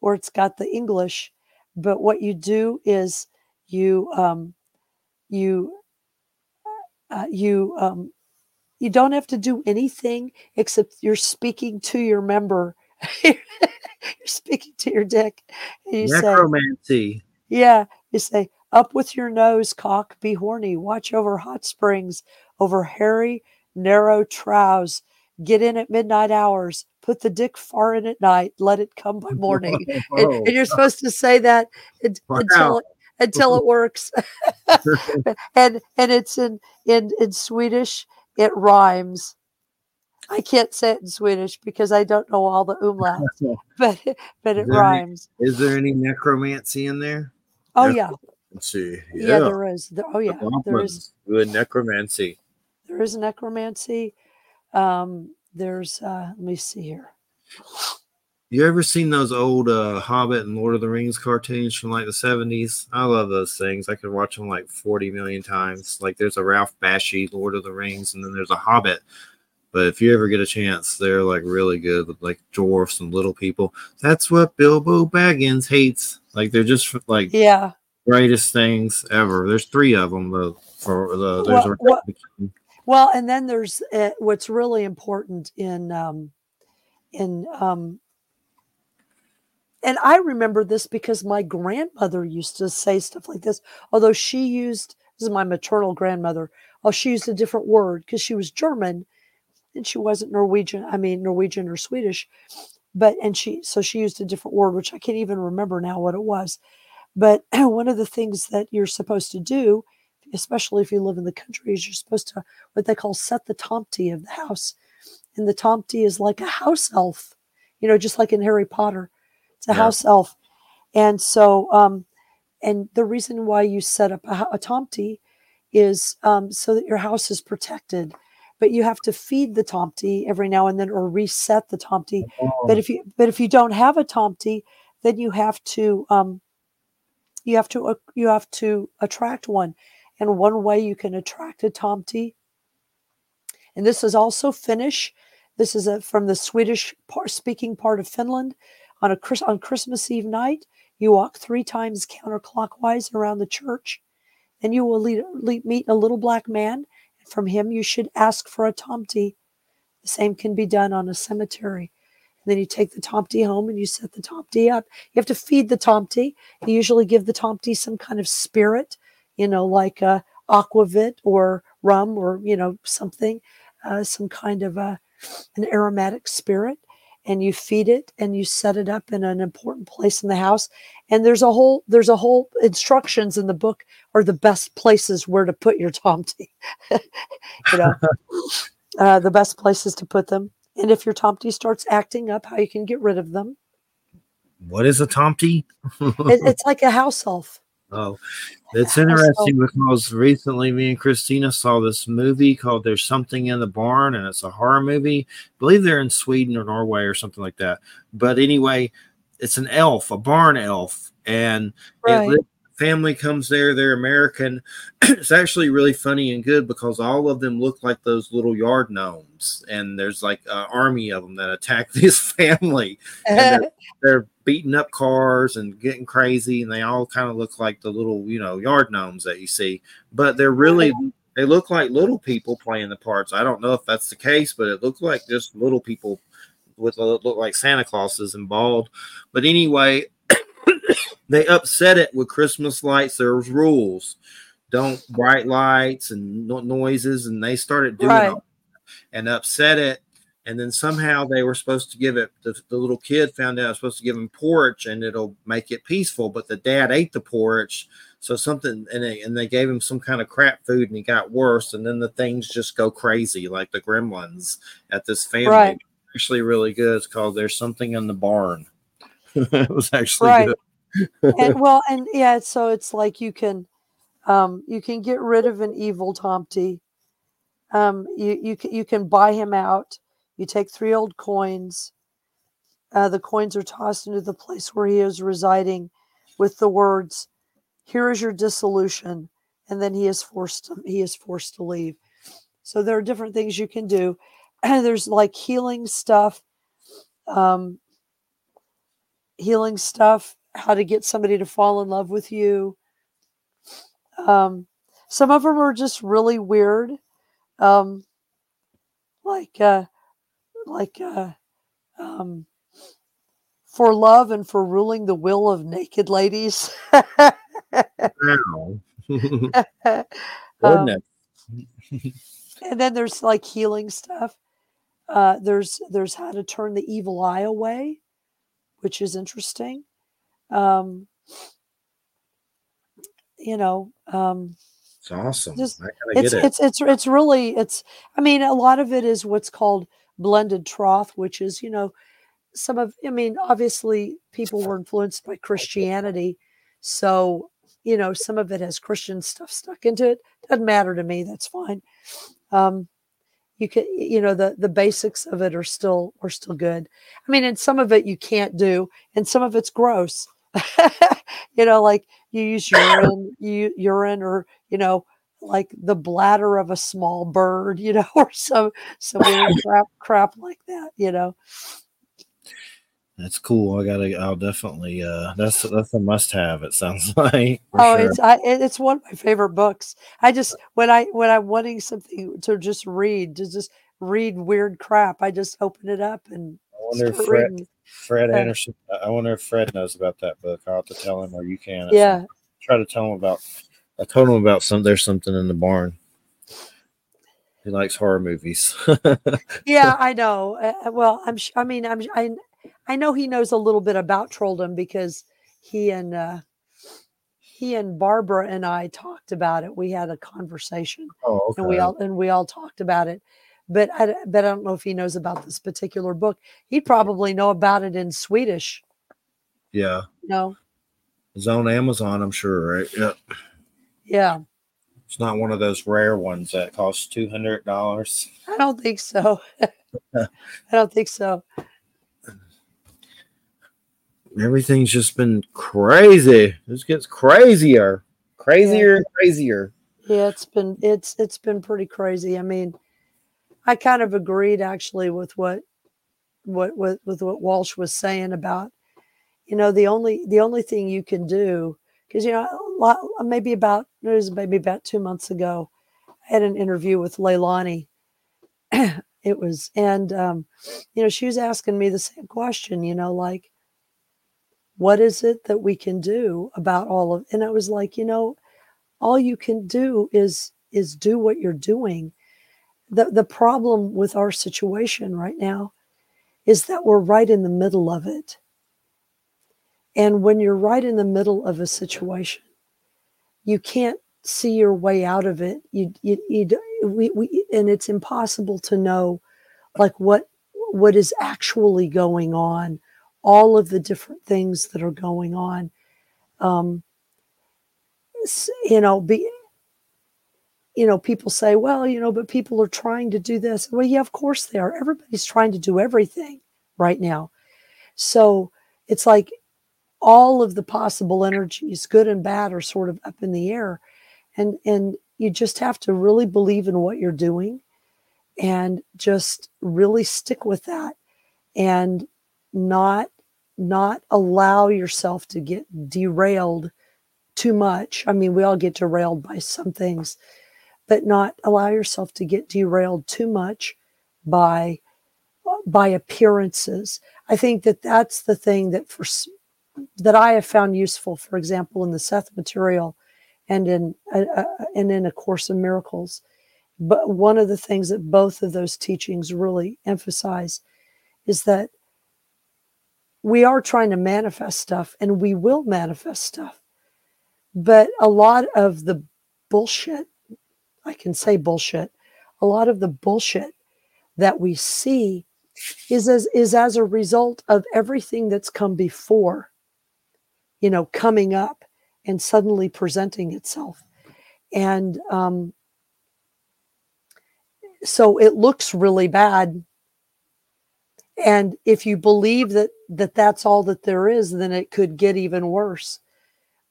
or it's got the English. But what you do is you um, you uh, you um, you don't have to do anything except you're speaking to your member. you're speaking to your dick, and you say, necromancy. "Yeah." You say, "Up with your nose, cock. Be horny. Watch over hot springs, over hairy, narrow troughs. Get in at midnight hours. Put the dick far in at night. Let it come by morning." and, and you're supposed to say that until it, until it works and and it's in in in swedish it rhymes i can't say it in swedish because i don't know all the umlauts but but it Is there any- rhymes Is there any necromancy in there? oh Yes. yeah Let's see. yeah, there is there, oh yeah there is good necromancy. there is necromancy um there's uh let me see here You ever seen those old uh, Hobbit and Lord of the Rings cartoons from like the seventies? I love those things. I could watch them like forty million times. Like there's a Ralph Bakshi Lord of the Rings, and then there's a Hobbit. But if you ever get a chance, they're like really good with like dwarfs and little people. That's what Bilbo Baggins hates. Like they're just like yeah greatest things ever. There's three of them though. For the there's Well, a Well, and then there's uh, what's really important in um, in um, and I remember this because my grandmother used to say stuff like this. Although she used this is my maternal grandmother. Oh, she used a different word because she was German and she wasn't Norwegian. I mean Norwegian or Swedish, but and she so she used a different word which I can't even remember now what it was. But one of the things that you're supposed to do especially if you live in the country, is you're supposed to what they call set the tomte of the house, and the tomte is like a house elf, you know, just like in Harry Potter, it's a Yeah. house elf, and so um, and the reason why you set up a, a tomte is um, so that your house is protected. But you have to feed the tomte every now and then, or reset the tomte. But if you but if you don't have a tomte, then you have to um, you have to uh, you have to attract one, and one way you can attract a tomte, and this is also Finnish. This is a, from the Swedish speaking part of Finland. On a on Christmas Eve night, you walk three times counterclockwise around the church, and you will lead, lead, meet a little black man. And From him, you should ask for a tomte. The same can be done on a cemetery. And then you take the tomte home and you set the tomte up. You have to feed the tomte. You usually give the tomte some kind of spirit, you know, like uh, aquavit or rum or you know something, uh, some kind of a an aromatic spirit. And you feed it and you set it up in an important place in the house. And there's a whole there's a whole instructions in the book are the best places where to put your tomte. you know, uh, the best places to put them. And if your tomte starts acting up, how you can get rid of them. What is a tomte? It, it's like a house elf. Oh, it's interesting because recently me and Christina saw this movie called There's Something in the Barn, and it's a horror movie. I believe they're in Sweden or Norway or something like that. But anyway, it's an elf, a barn elf, and it Right. Family comes there. They're American. it's actually really funny and good because all of them look like those little yard gnomes, and there's like an army of them that attack this family and they're beating up cars and getting crazy and they all kind of look like the little you know yard gnomes that you see but they're really they look like little people playing the parts i don't know if that's the case but it looked like just little people with uh, look like santa clauses and bald but anyway they upset it with christmas lights. There's rules. Don't bright lights and no- noises and they started doing Right. and upset it. And then somehow they were supposed to give it the, the little kid found out it was supposed to give him porridge and it'll make it peaceful but the dad ate the porridge so something and they, and they gave him some kind of crap food and he got worse. And then the things just go crazy like the gremlins at this family. Right. actually really good. It's called there's something in the barn. It was actually Right. good and well, and yeah, so it's like you can, um, you can get rid of an evil Tomte. Um, you you can you can buy him out. You take three old coins. Uh, the coins are tossed into the place where he is residing, with the words, "Here is your dissolution," and then he is forced to, he is forced to leave. So there are different things you can do. There's like healing stuff. Um, healing stuff, how to get somebody to fall in love with you. Um, some of them are just really weird, um, like uh, like uh, um, for love and for ruling the will of naked ladies. Wow. Um, Goodness. and then there's like healing stuff. Uh, there's there's how to turn the evil eye away, which is interesting. Um, you know, um, it's awesome just- it's get it it's it's it's really it's. I mean, a lot of it is what's called blended troth, which is you know some of. I mean, obviously people were influenced by Christianity, so you know some of it has Christian stuff stuck into it. Doesn't matter to me. That's fine. Um, you can you know the the basics of it are still are still good i mean and some of it you can't do and some of it's gross you know like you use urine you urine or you know like the bladder of a small bird you know or some some weird crap crap like that you know That's cool. I gotta. I'll definitely. Uh, that's that's a must-have. It sounds like. oh sure. it's I, it's one of my favorite books i just when i when i'm wanting something to just read to just read weird crap i just open it up and I wonder if Fred. Fred Yeah. Anderson. I wonder if Fred knows about that book. I'll have to tell him, or you can. yeah try to tell him about. I told him about some. There's something in the barn. He likes horror movies. yeah i know uh, well i'm i mean i'm I, I know he knows a little bit about trolldom because he and uh he and Barbara and I talked about it. We had a conversation, Oh, okay. and we all and we all talked about it. But I but I don't know if he knows about this particular book. He'd probably know about it in Swedish. yeah. No, It's on Amazon, I'm sure, right? Yeah. yeah, It's not one of those rare ones that costs two hundred dollars. I don't think so. I don't think so. Everything's just been crazy. This gets crazier, crazier and crazier. Yeah, it's been it's it's been pretty crazy. I mean, I kind of agreed actually with what what with, with what Walsch was saying about you know the only the only thing you can do because you know lot, maybe about it was maybe about two months ago I had an interview with Leilani. it was and um, you know she was asking me the same question. You know, like what is it that we can do about all of and I was like, you know, all you can do is is do what you're doing the the problem with our situation right now is that we're right in the middle of it. And when you're right in the middle of a situation you can't see your way out of it. You you, you we, we and it's impossible to know like what what is actually going on all of the different things that are going on. Um you know be you know people say well you know but people are trying to do this. Well yeah of course they are. Everybody's trying to do everything right now. So it's like all of the possible energies good and bad are sort of up in the air and and you just have to really believe in what you're doing and just really stick with that and not not allow yourself to get derailed too much. I mean we all get derailed by some things but not allow yourself to get derailed too much by by appearances. I think that that's the thing that for that i have found useful for example in the seth material and in uh, uh, and in a course in miracles. But one of the things that both of those teachings really emphasize is that we are trying to manifest stuff and we will manifest stuff. But a lot of the bullshit I can say bullshit. A lot of the bullshit that we see is as is as a result of everything that's come before, you know, coming up and suddenly presenting itself. And um, so it looks really bad. And if you believe that that that's all that there is, then it could get even worse.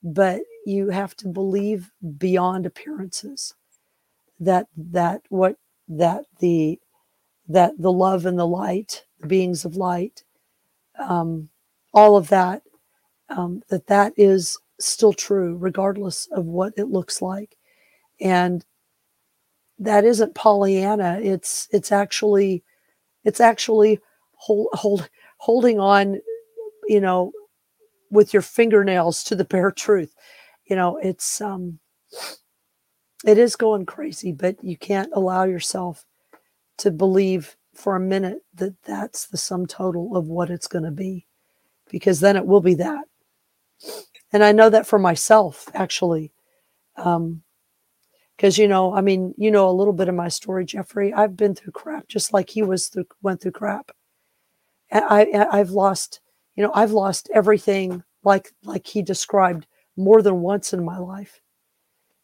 But you have to believe beyond appearances that that what that the that the love and the light the beings of light um, all of that um, that that is still true regardless of what it looks like. And that isn't pollyanna. It's it's actually it's actually hold, hold holding on you know with your fingernails to the bare truth. You know it's um it is going crazy, but you can't allow yourself to believe for a minute that that's the sum total of what it's going to be, because then it will be that. And I know that for myself, actually. Um, because you know, I mean, you know a little bit of my story, Jeffrey. I've been through crap, just like he was through, went through crap. And I, I- I've lost, you know, I've lost everything, like like he described, more than once in my life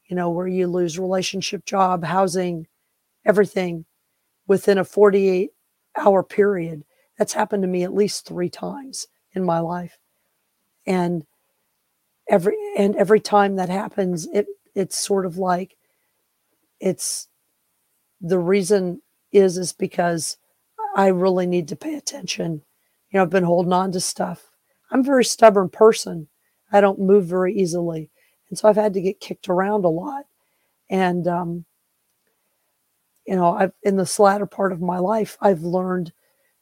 you know, where you lose relationship, job, housing, everything within a 48 hour period. That's happened to me at least three times in my life. And every and every time that happens, it it's sort of like it's the reason is is because I really need to pay attention. You know, I've been holding on to stuff. I'm a very stubborn person. I don't move very easily and so I've had to get kicked around a lot. And um, you know, I've in the latter part of my life, I've learned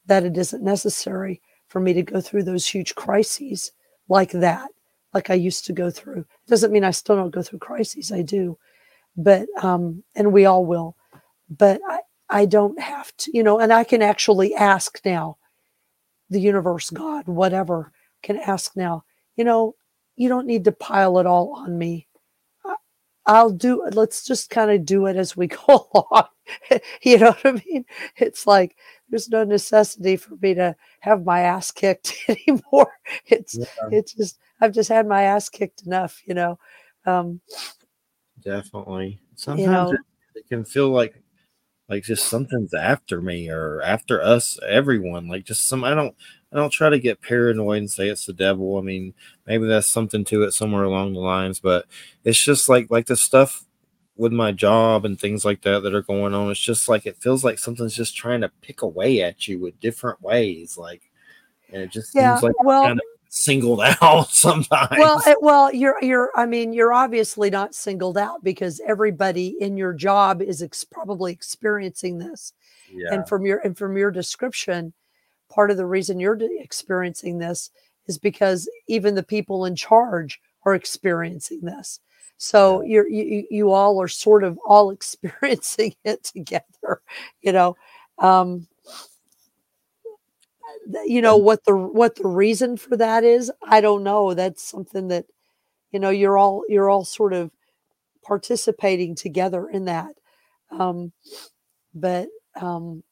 that it isn't necessary for me to go through those huge crises like that, like I used to go through. It doesn't mean I still don't go through crises. I do, but um, and we all will. But I, I don't have to, you know, and I can actually ask now, the universe, God, whatever, can ask now. You know, you don't need to pile it all on me. I'll do. Let's just kind of do it as we go along. you know what I mean? It's like there's no necessity for me to have my ass kicked anymore. It's Yeah, it's just I've just had my ass kicked enough, you know. Um, definitely. you Sometimes know, it, it can feel like like just something's after me or after us, everyone. Like just some I don't I don't try to get paranoid and say it's the devil. I mean, maybe that's something to it somewhere along the lines, but it's just like like the stuff with my job and things like that that are going on. It's just like it feels like something's just trying to pick away at you with different ways. Like and it just yeah. seems like Well, kind of singled out sometimes. well, it, well, you're you're. I mean, you're obviously not singled out because everybody in your job is ex- probably experiencing this. yeah. And from your and from your description, part of the reason you're experiencing this is because even the people in charge are experiencing this. So you're you you you all are sort of all experiencing it together. You know. Um, you know what the what the reason for that is i don't know that's something that you know you're all you're all sort of participating together in that um but um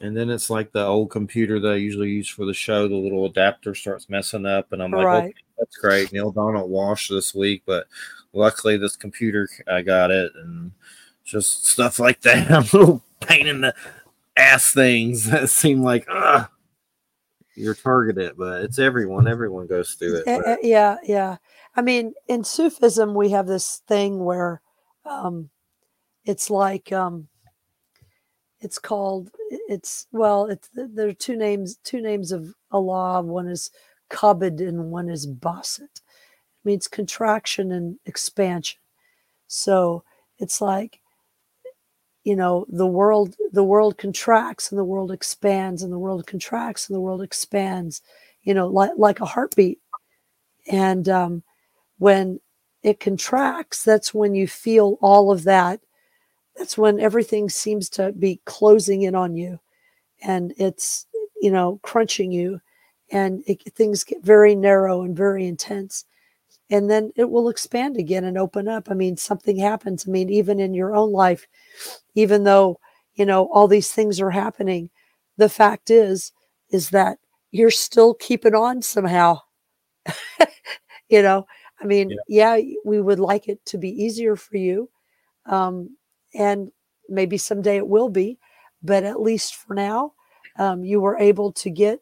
And then it's like the old computer that I usually use for the show. The little adapter starts messing up, and I'm like, right okay, that's great. Neale Donald Walsch this week, but luckily this computer I got it, and just stuff like that. little pain in the ass things that seem like ugh, you're targeted, but it's everyone. Everyone goes through it. Eh, but- eh, yeah yeah i mean in sufism we have this thing where um it's like um it's called it's well it's there are two names two names of allah one is kabid and one is basit it means contraction and expansion. So it's like you know the world the world contracts and the world expands and the world contracts and the world expands you know like like a heartbeat. And um, when it contracts that's when you feel all of that that's when everything seems to be closing in on you and it's you know crunching you and it, things get very narrow and very intense and then it will expand again and open up. I mean something happens. I mean even in your own life even though you know all these things are happening the fact is is that you're still keeping on somehow. You know i mean yeah. we would like it to be easier for you um, and maybe someday it will be but at least for now um, you were able to get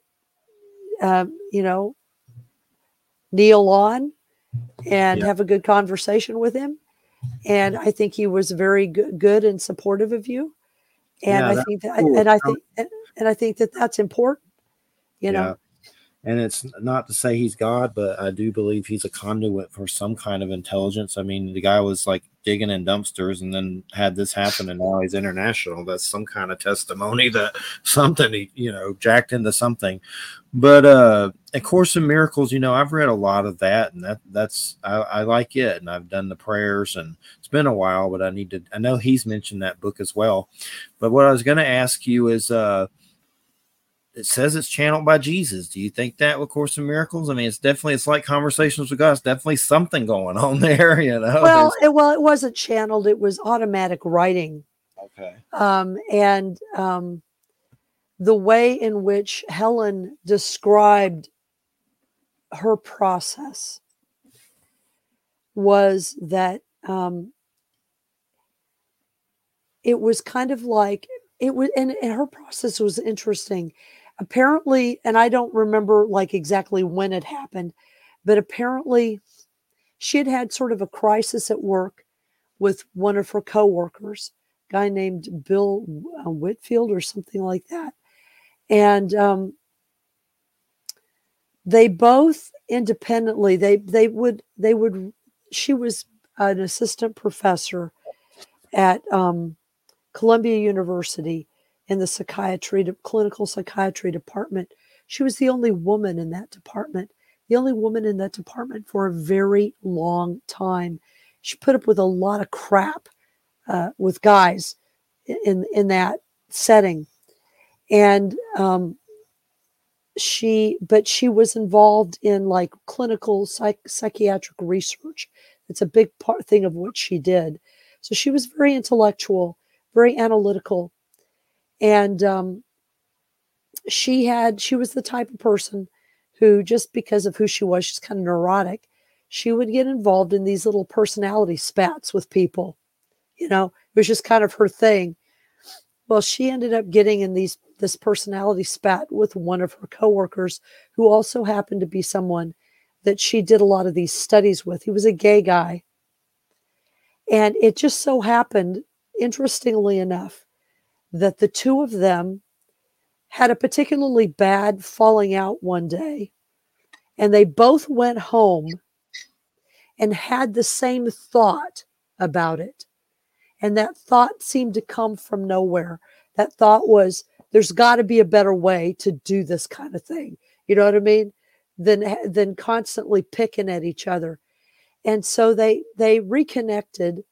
um, you know Neale on and Yeah. have a good conversation with him and i think he was very good, good and supportive of you and Yeah, i think that cool. and i think and, and i think that that's important you know And it's not to say he's God, but I do believe he's a conduit for some kind of intelligence. I mean, the guy was like digging in dumpsters and then had this happen, and now he's international. That's some kind of testimony that something he, you know, jacked into something. But uh A Course in Miracles, you know, I've read a lot of that, and that that's I, I like it, and I've done the prayers, and it's been a while, but I need to. I know he's mentioned that book as well. But what I was going to ask you is, uh it says it's channeled by Jesus. Do you think that with Course in Miracles? I mean, it's definitely it's like conversations with God. It's definitely something going on there, you know. well it, well it wasn't channeled it was automatic writing okay. um, and um, the way in which helen described her process was that um, it was kind of like it was and, and her process was interesting apparently and i don't remember like exactly when it happened but apparently she had had sort of a crisis at work with one of her coworkers a guy named bill uh, whitfield or something like that and um, they both independently they they would they would she was an assistant professor at um, Columbia University in the psychiatry, clinical psychiatry department. She was the only woman in that department, the only woman in that department for a very long time. She put up with a lot of crap uh, with guys in in that setting, and um, she but she was involved in like clinical psych, psychiatric research it's a big part thing of what she did so she was very intellectual very analytical and um, she had she was the type of person who just because of who she was she's kind of neurotic she would get involved in these little personality spats with people you know it was just kind of her thing well she ended up getting in these this personality spat with one of her coworkers who also happened to be someone that she did a lot of these studies with. He was a gay guy. And it just so happened, interestingly enough, that the two of them had a particularly bad falling out one day. And they both went home and had the same thought about it. And that thought seemed to come from nowhere. That thought was, there's got to be a better way to do this kind of thing. You know what I mean? Than than constantly picking at each other. And so they they reconnected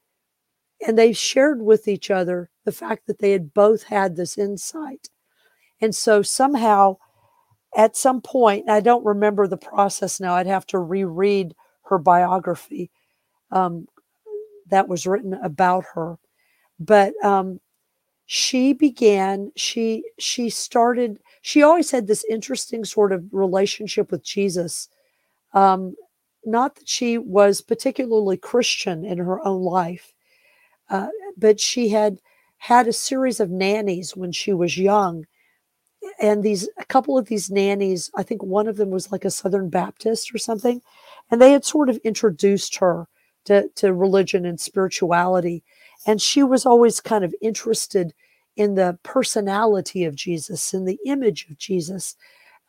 and they shared with each other the fact that they had both had this insight. And so somehow at some point, I don't remember the process now. I'd have to reread her biography um, that was written about her. But um, she began she she started she always had this interesting sort of relationship with jesus um not that she was particularly christian in her own life uh, but she had had a series of nannies when she was young and these a couple of these nannies i think one of them was like a southern baptist or something and they had sort of introduced her to, to religion and spirituality and she was always kind of interested in the personality of Jesus, in the image of Jesus.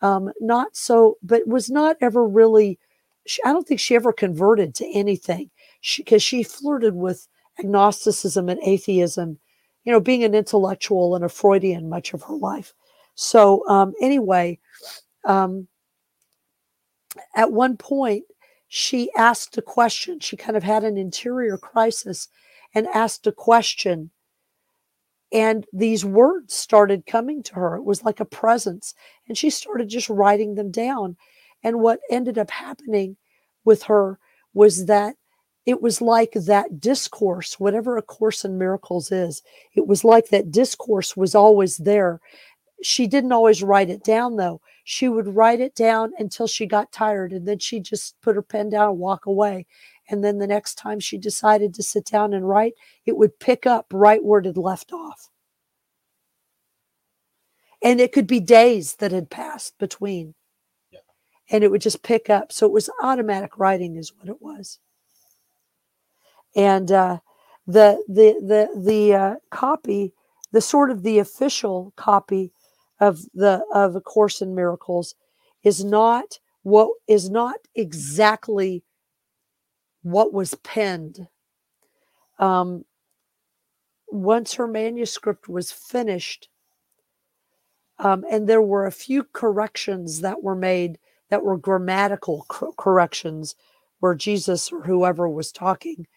Um, not so, but was not ever really, she, I don't think she ever converted to anything because she, she flirted with agnosticism and atheism, you know, being an intellectual and a Freudian much of her life. So, um, anyway, um, at one point, she asked a question. She kind of had an interior crisis and asked a question. And these words started coming to her. It was like a presence. And she started just writing them down. And what ended up happening with her was that it was like that discourse, whatever A Course in Miracles is, it was like that discourse was always there. She didn't always write it down, though. She would write it down until she got tired, and then she just put her pen down and walk away. And then the next time she decided to sit down and write, it would pick up right where it had left off. And it could be days that had passed between. Yeah. And it would just pick up. So it was automatic writing, is what it was. And uh, the the the the uh, copy, the sort of the official copy of the of a Course in Miracles, is not what is not exactly what was penned. Um, once her manuscript was finished, um, and there were a few corrections that were made that were grammatical cor- corrections where Jesus or whoever was talking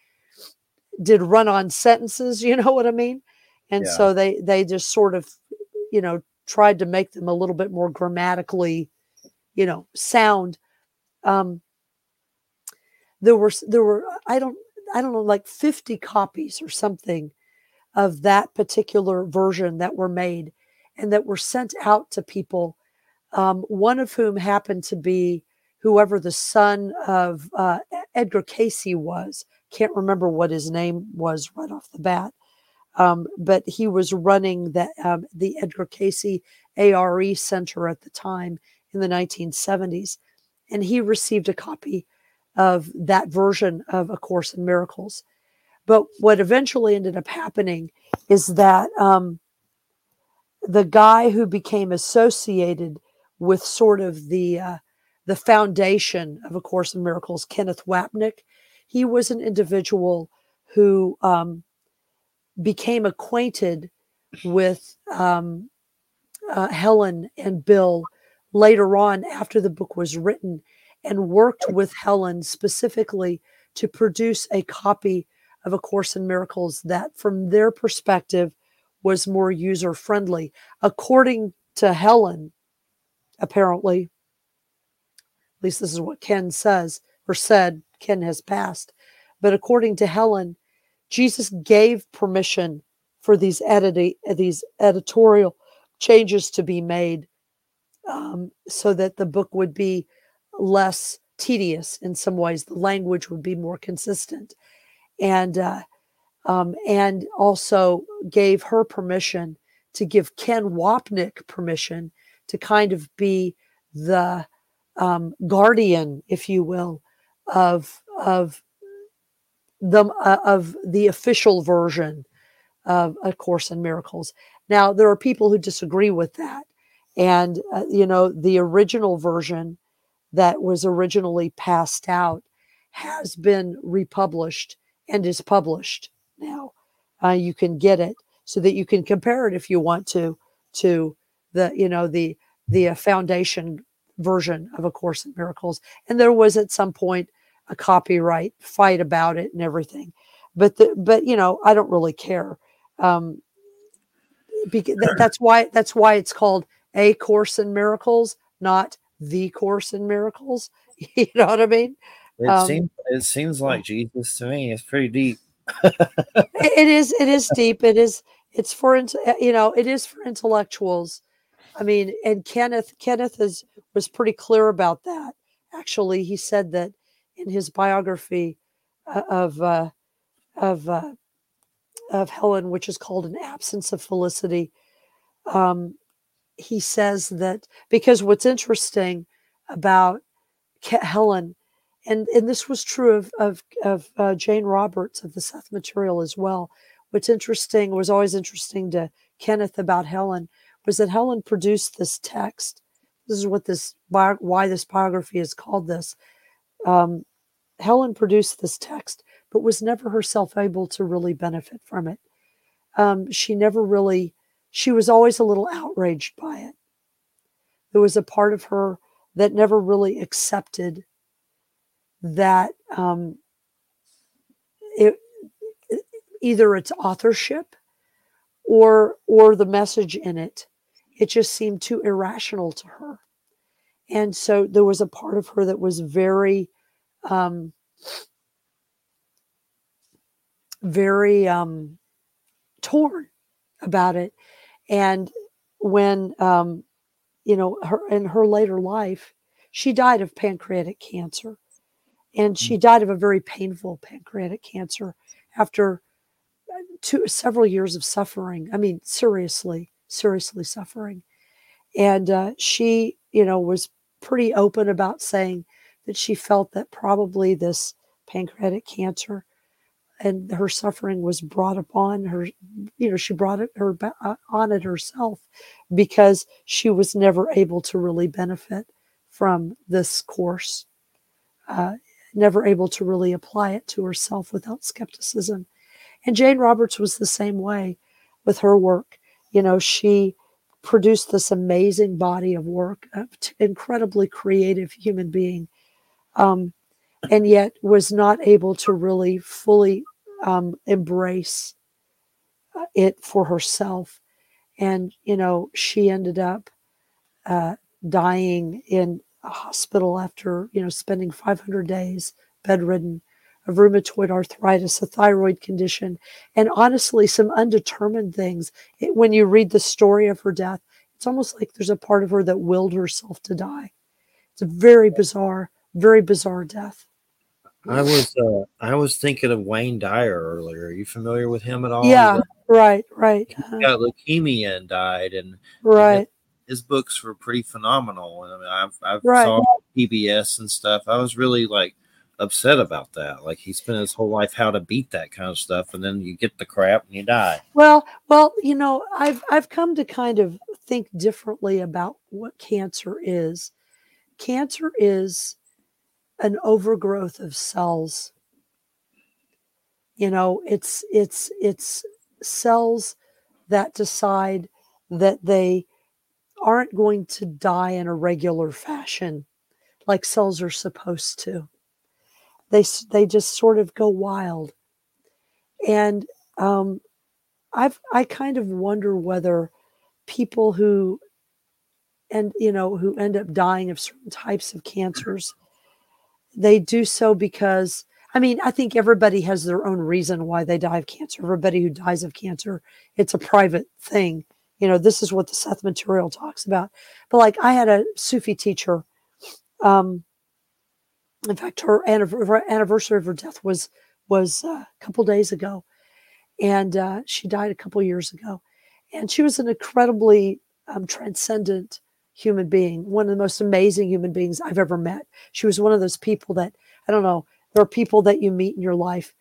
did run on sentences, you know what I mean? And yeah. so they they just sort of, you know, tried to make them a little bit more grammatically, you know, sound. Um, there were there were I don't I don't know like 50 copies or something of that particular version that were made and that were sent out to people. Um, one of whom happened to be whoever the son of uh, Edgar Cayce was. Can't remember what his name was right off the bat, um, but he was running the um, the Edgar Cayce ARE Center at the time in the 1970s, and he received a copy of that version of A Course in Miracles. But what eventually ended up happening is that um, the guy who became associated with sort of the uh, the foundation of A Course in Miracles, Kenneth Wapnick, he was an individual who um, became acquainted with um, uh, Helen and Bill later on after the book was written and worked with Helen specifically to produce a copy of A Course in Miracles that, from their perspective, was more user friendly. According to Helen, apparently. At least this is what Ken says or said. Ken has passed. But according to Helen, Jesus gave permission for these edit- these editorial changes to be made um, so that the book would be less tedious in some ways. The language would be more consistent, and uh, um, and also gave her permission to give Ken Wapnick permission to kind of be the um, guardian, if you will, of of the uh, of the official version of A Course in Miracles. Now there are people who disagree with that, and uh, you know the original version that was originally passed out has been republished and is published now. Uh, you can get it so that you can compare it if you want to to the you know the the uh, foundation version of A Course in Miracles. And there was at some point a copyright fight about it and everything. But the, but you know I don't really care. Um, because that's why that's why it's called A Course in Miracles, not the Course in Miracles. You know what I mean? It Um, seems it seems like Jesus to me. It's pretty deep. It- is it is deep. It is it's for you know it is for intellectuals. I mean, and Kenneth Kenneth is was pretty clear about that. Actually, he said that in his biography uh, of uh, of uh, of Helen, which is called "An Absence of Felicity." Um, he says that because what's interesting about Ke- Helen, and and this was true of of of uh, Jane Roberts of the Seth Material as well. What's interesting was always interesting to Kenneth about Helen was that Helen produced this text. This is what this why this biography is called this. Um, Helen produced this text, but was never herself able to really benefit from it. Um, she never really. She was always a little outraged by it. There was a part of her that never really accepted that um, it, either its authorship or or the message in it it just seemed too irrational to her. And so there was a part of her that was very um very um torn about it. And when um you know her in her later life she died of pancreatic cancer. And she died of a very painful pancreatic cancer after uh, two several years of suffering. I mean seriously seriously suffering. And uh, she you know was pretty open about saying that she felt that probably this pancreatic cancer and her suffering was brought upon her you know she brought it her uh, on it herself because she was never able to really benefit from this course uh, never able to really apply it to herself without skepticism. And jane roberts was the same way with her work you know she produced this amazing body of work incredibly creative human being um, and yet was not able to really fully um, embrace uh, it for herself. And, you know, she ended up uh, dying in a hospital after, you know, spending 500 days bedridden of rheumatoid arthritis, a thyroid condition, and honestly, some undetermined things. It, when you read the story of her death, it's almost like there's a part of her that willed herself to die. It's a very bizarre, very bizarre death. I was uh, I was thinking of Wayne Dyer earlier. Are you familiar with him at all? Yeah, right, right, He got leukemia and died, and right. his books were pretty phenomenal. And I mean, I've I've Right. saw PBS and stuff. I was really like upset about that. Like he spent his whole life how to beat that kind of stuff, and then you get the crap and you die. Well, well, you know, I've I've come to kind of think differently about what cancer is. Cancer is an overgrowth of cells. You know, it's it's it's cells that decide that they aren't going to die in a regular fashion like cells are supposed to. They they just sort of go wild. And um I've I kind of wonder whether people who and you know who end up dying of certain types of cancers they do so because i mean i think everybody has their own reason why they die of cancer. Everybody who dies of cancer it's a private thing. You know this is what the seth material talks about. But like i had a sufi teacher um in fact her anniversary of her death was was uh, a couple days ago. And uh, she died a couple years ago. And she was an incredibly um, transcendent human being one of the most amazing human beings i've ever met. She was one of those people that i don't know there are people that you meet in your life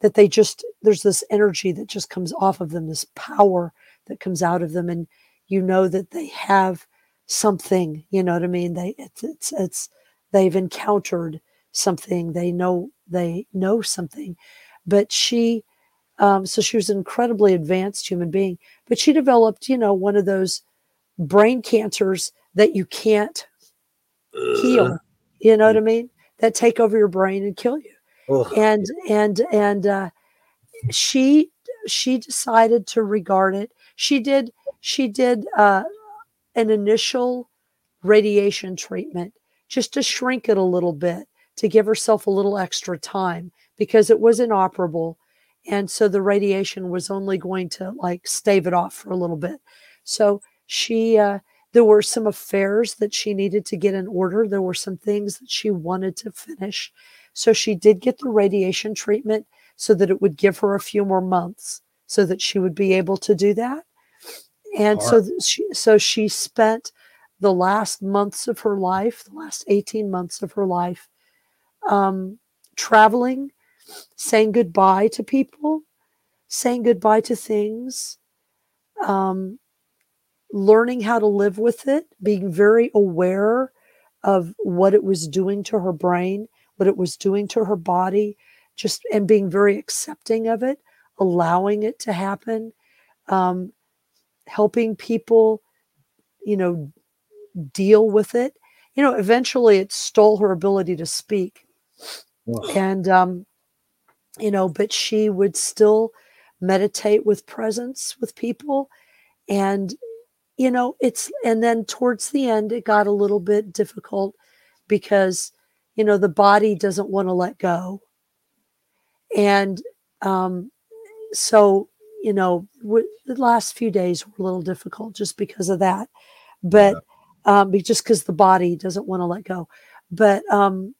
that they just there's this energy that just comes off of them this power that comes out of them. And you know that they have something you know what i mean? They it's it's, it's they've encountered something they know they know something. But she um, so she was an incredibly advanced human being but she developed you know one of those brain cancers that you can't heal. You know what i mean? That take over your brain and kill you. Ugh. and and and uh, she she decided to regard it. She did she did uh, an initial radiation treatment just to shrink it a little bit to give herself a little extra time because it was inoperable and so the radiation was only going to like stave it off for a little bit. So she uh, there were some affairs that she needed to get in order. There were some things that she wanted to finish. So she did get the radiation treatment so that it would give her a few more months so that she would be able to do that. And so she so she spent the last months of her life the last 18 months of her life um, traveling saying goodbye to people saying goodbye to things um, learning how to live with it being very aware of what it was doing to her brain what it was doing to her body just and being very accepting of it allowing it to happen um, helping people you know deal with it. You know eventually it stole her ability to speak. And um you know but she would still meditate with presence with people. And you know it's and then towards the end it got a little bit difficult because you know the body doesn't want to let go. And um so you know w- the last few days were a little difficult just because of that. But um be- just because the body doesn't want to let go. But um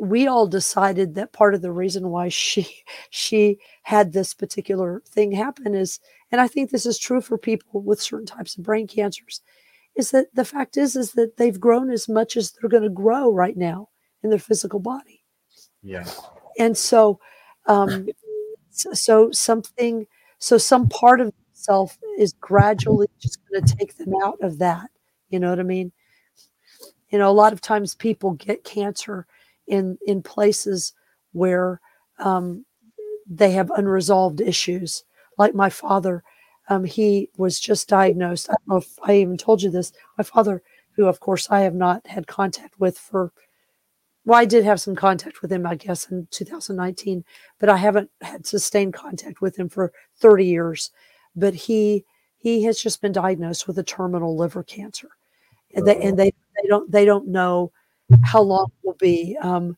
we all decided that part of the reason why she she had this particular thing happen is and i think this is true for people with certain types of brain cancers is that the fact is is that they've grown as much as they're going to grow right now in their physical body. Yeah. and so um so, so something so some part of self is gradually just going to take them out of that you know what i mean? You know a lot of times people get cancer in in places where um, they have unresolved issues. Like my father um, he was just diagnosed. I don't know if i even told you this. My father who of course i have not had contact with for well i did have some contact with him i guess in 2019 but i haven't had sustained contact with him for 30 years. But he he has just been diagnosed with a terminal liver cancer and they, and they they don't they don't know how long it will be um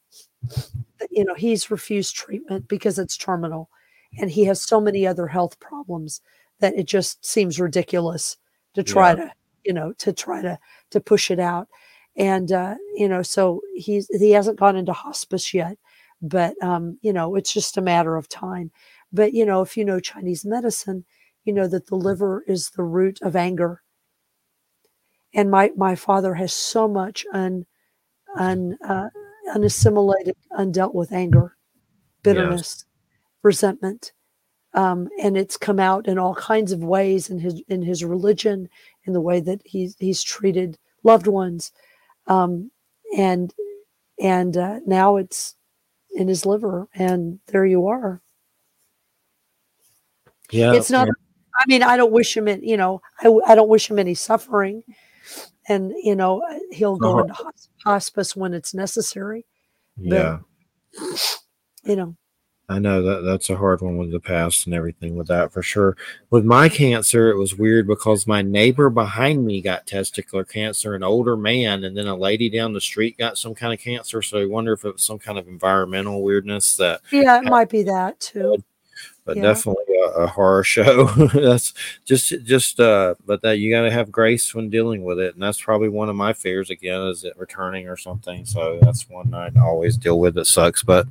you know he's refused treatment because it's terminal. And he has so many other health problems that it just seems ridiculous to try Yeah. to you know to try to to push it out. And uh you know so he's he hasn't gone into hospice yet but um you know it's just a matter of time. But you know if you know chinese medicine you know that the liver is the root of anger and my my father has so much un un uh, unassimilated undealt with anger bitterness resentment um, and it's come out in all kinds of ways in his in his religion in the way that he's he's treated loved ones um, and and uh, now it's in his liver and there you are Yeah. it's not i mean i don't wish him in you know I, I don't wish him any suffering and you know he'll go Uh-huh. into hospice when it's necessary Yeah. you know I know that that's a hard one with the past and everything with that for sure. With my cancer, it was weird because my neighbor behind me got testicular cancer, an older man, and then a lady down the street got some kind of cancer. So I wonder if it was some kind of environmental weirdness that Yeah, it might be that too. But Yeah. definitely a, a horror show. that's just just uh but that you got to have grace when dealing with it, and that's probably one of my fears again is it returning or something. So that's one I always deal with. That sucks, but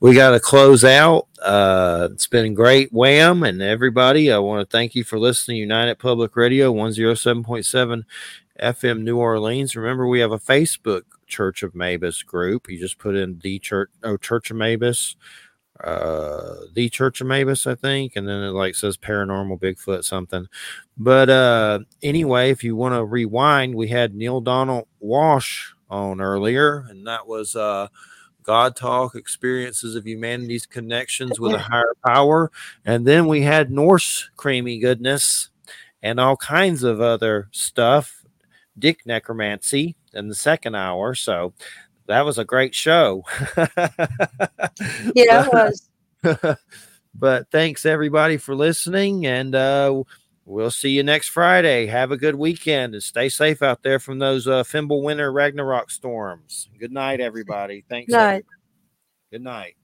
we got to close out. Uh, it's been great, Wham, and everybody. I want to thank you for listening. United Public Radio, one zero seven point seven FM New Orleans. Remember, we have a Facebook Church of Mabus group. You just put in the church, oh, Church of Mabus uh the church of Mabus i think and then it like says paranormal bigfoot something. But uh anyway if you want to rewind we had Neale Donald Walsch on earlier and that was uh god talk experiences of humanity's connections with a higher power. And then we had norse creamy goodness and all kinds of other stuff. Dick necromancy in the second hour. So that was a great show. Yeah, it was. but thanks everybody for listening and uh we'll see you next friday. Have a good weekend and stay safe out there from those uh Fimbulwinter ragnarok storms. Good night everybody. Thanks Night. good night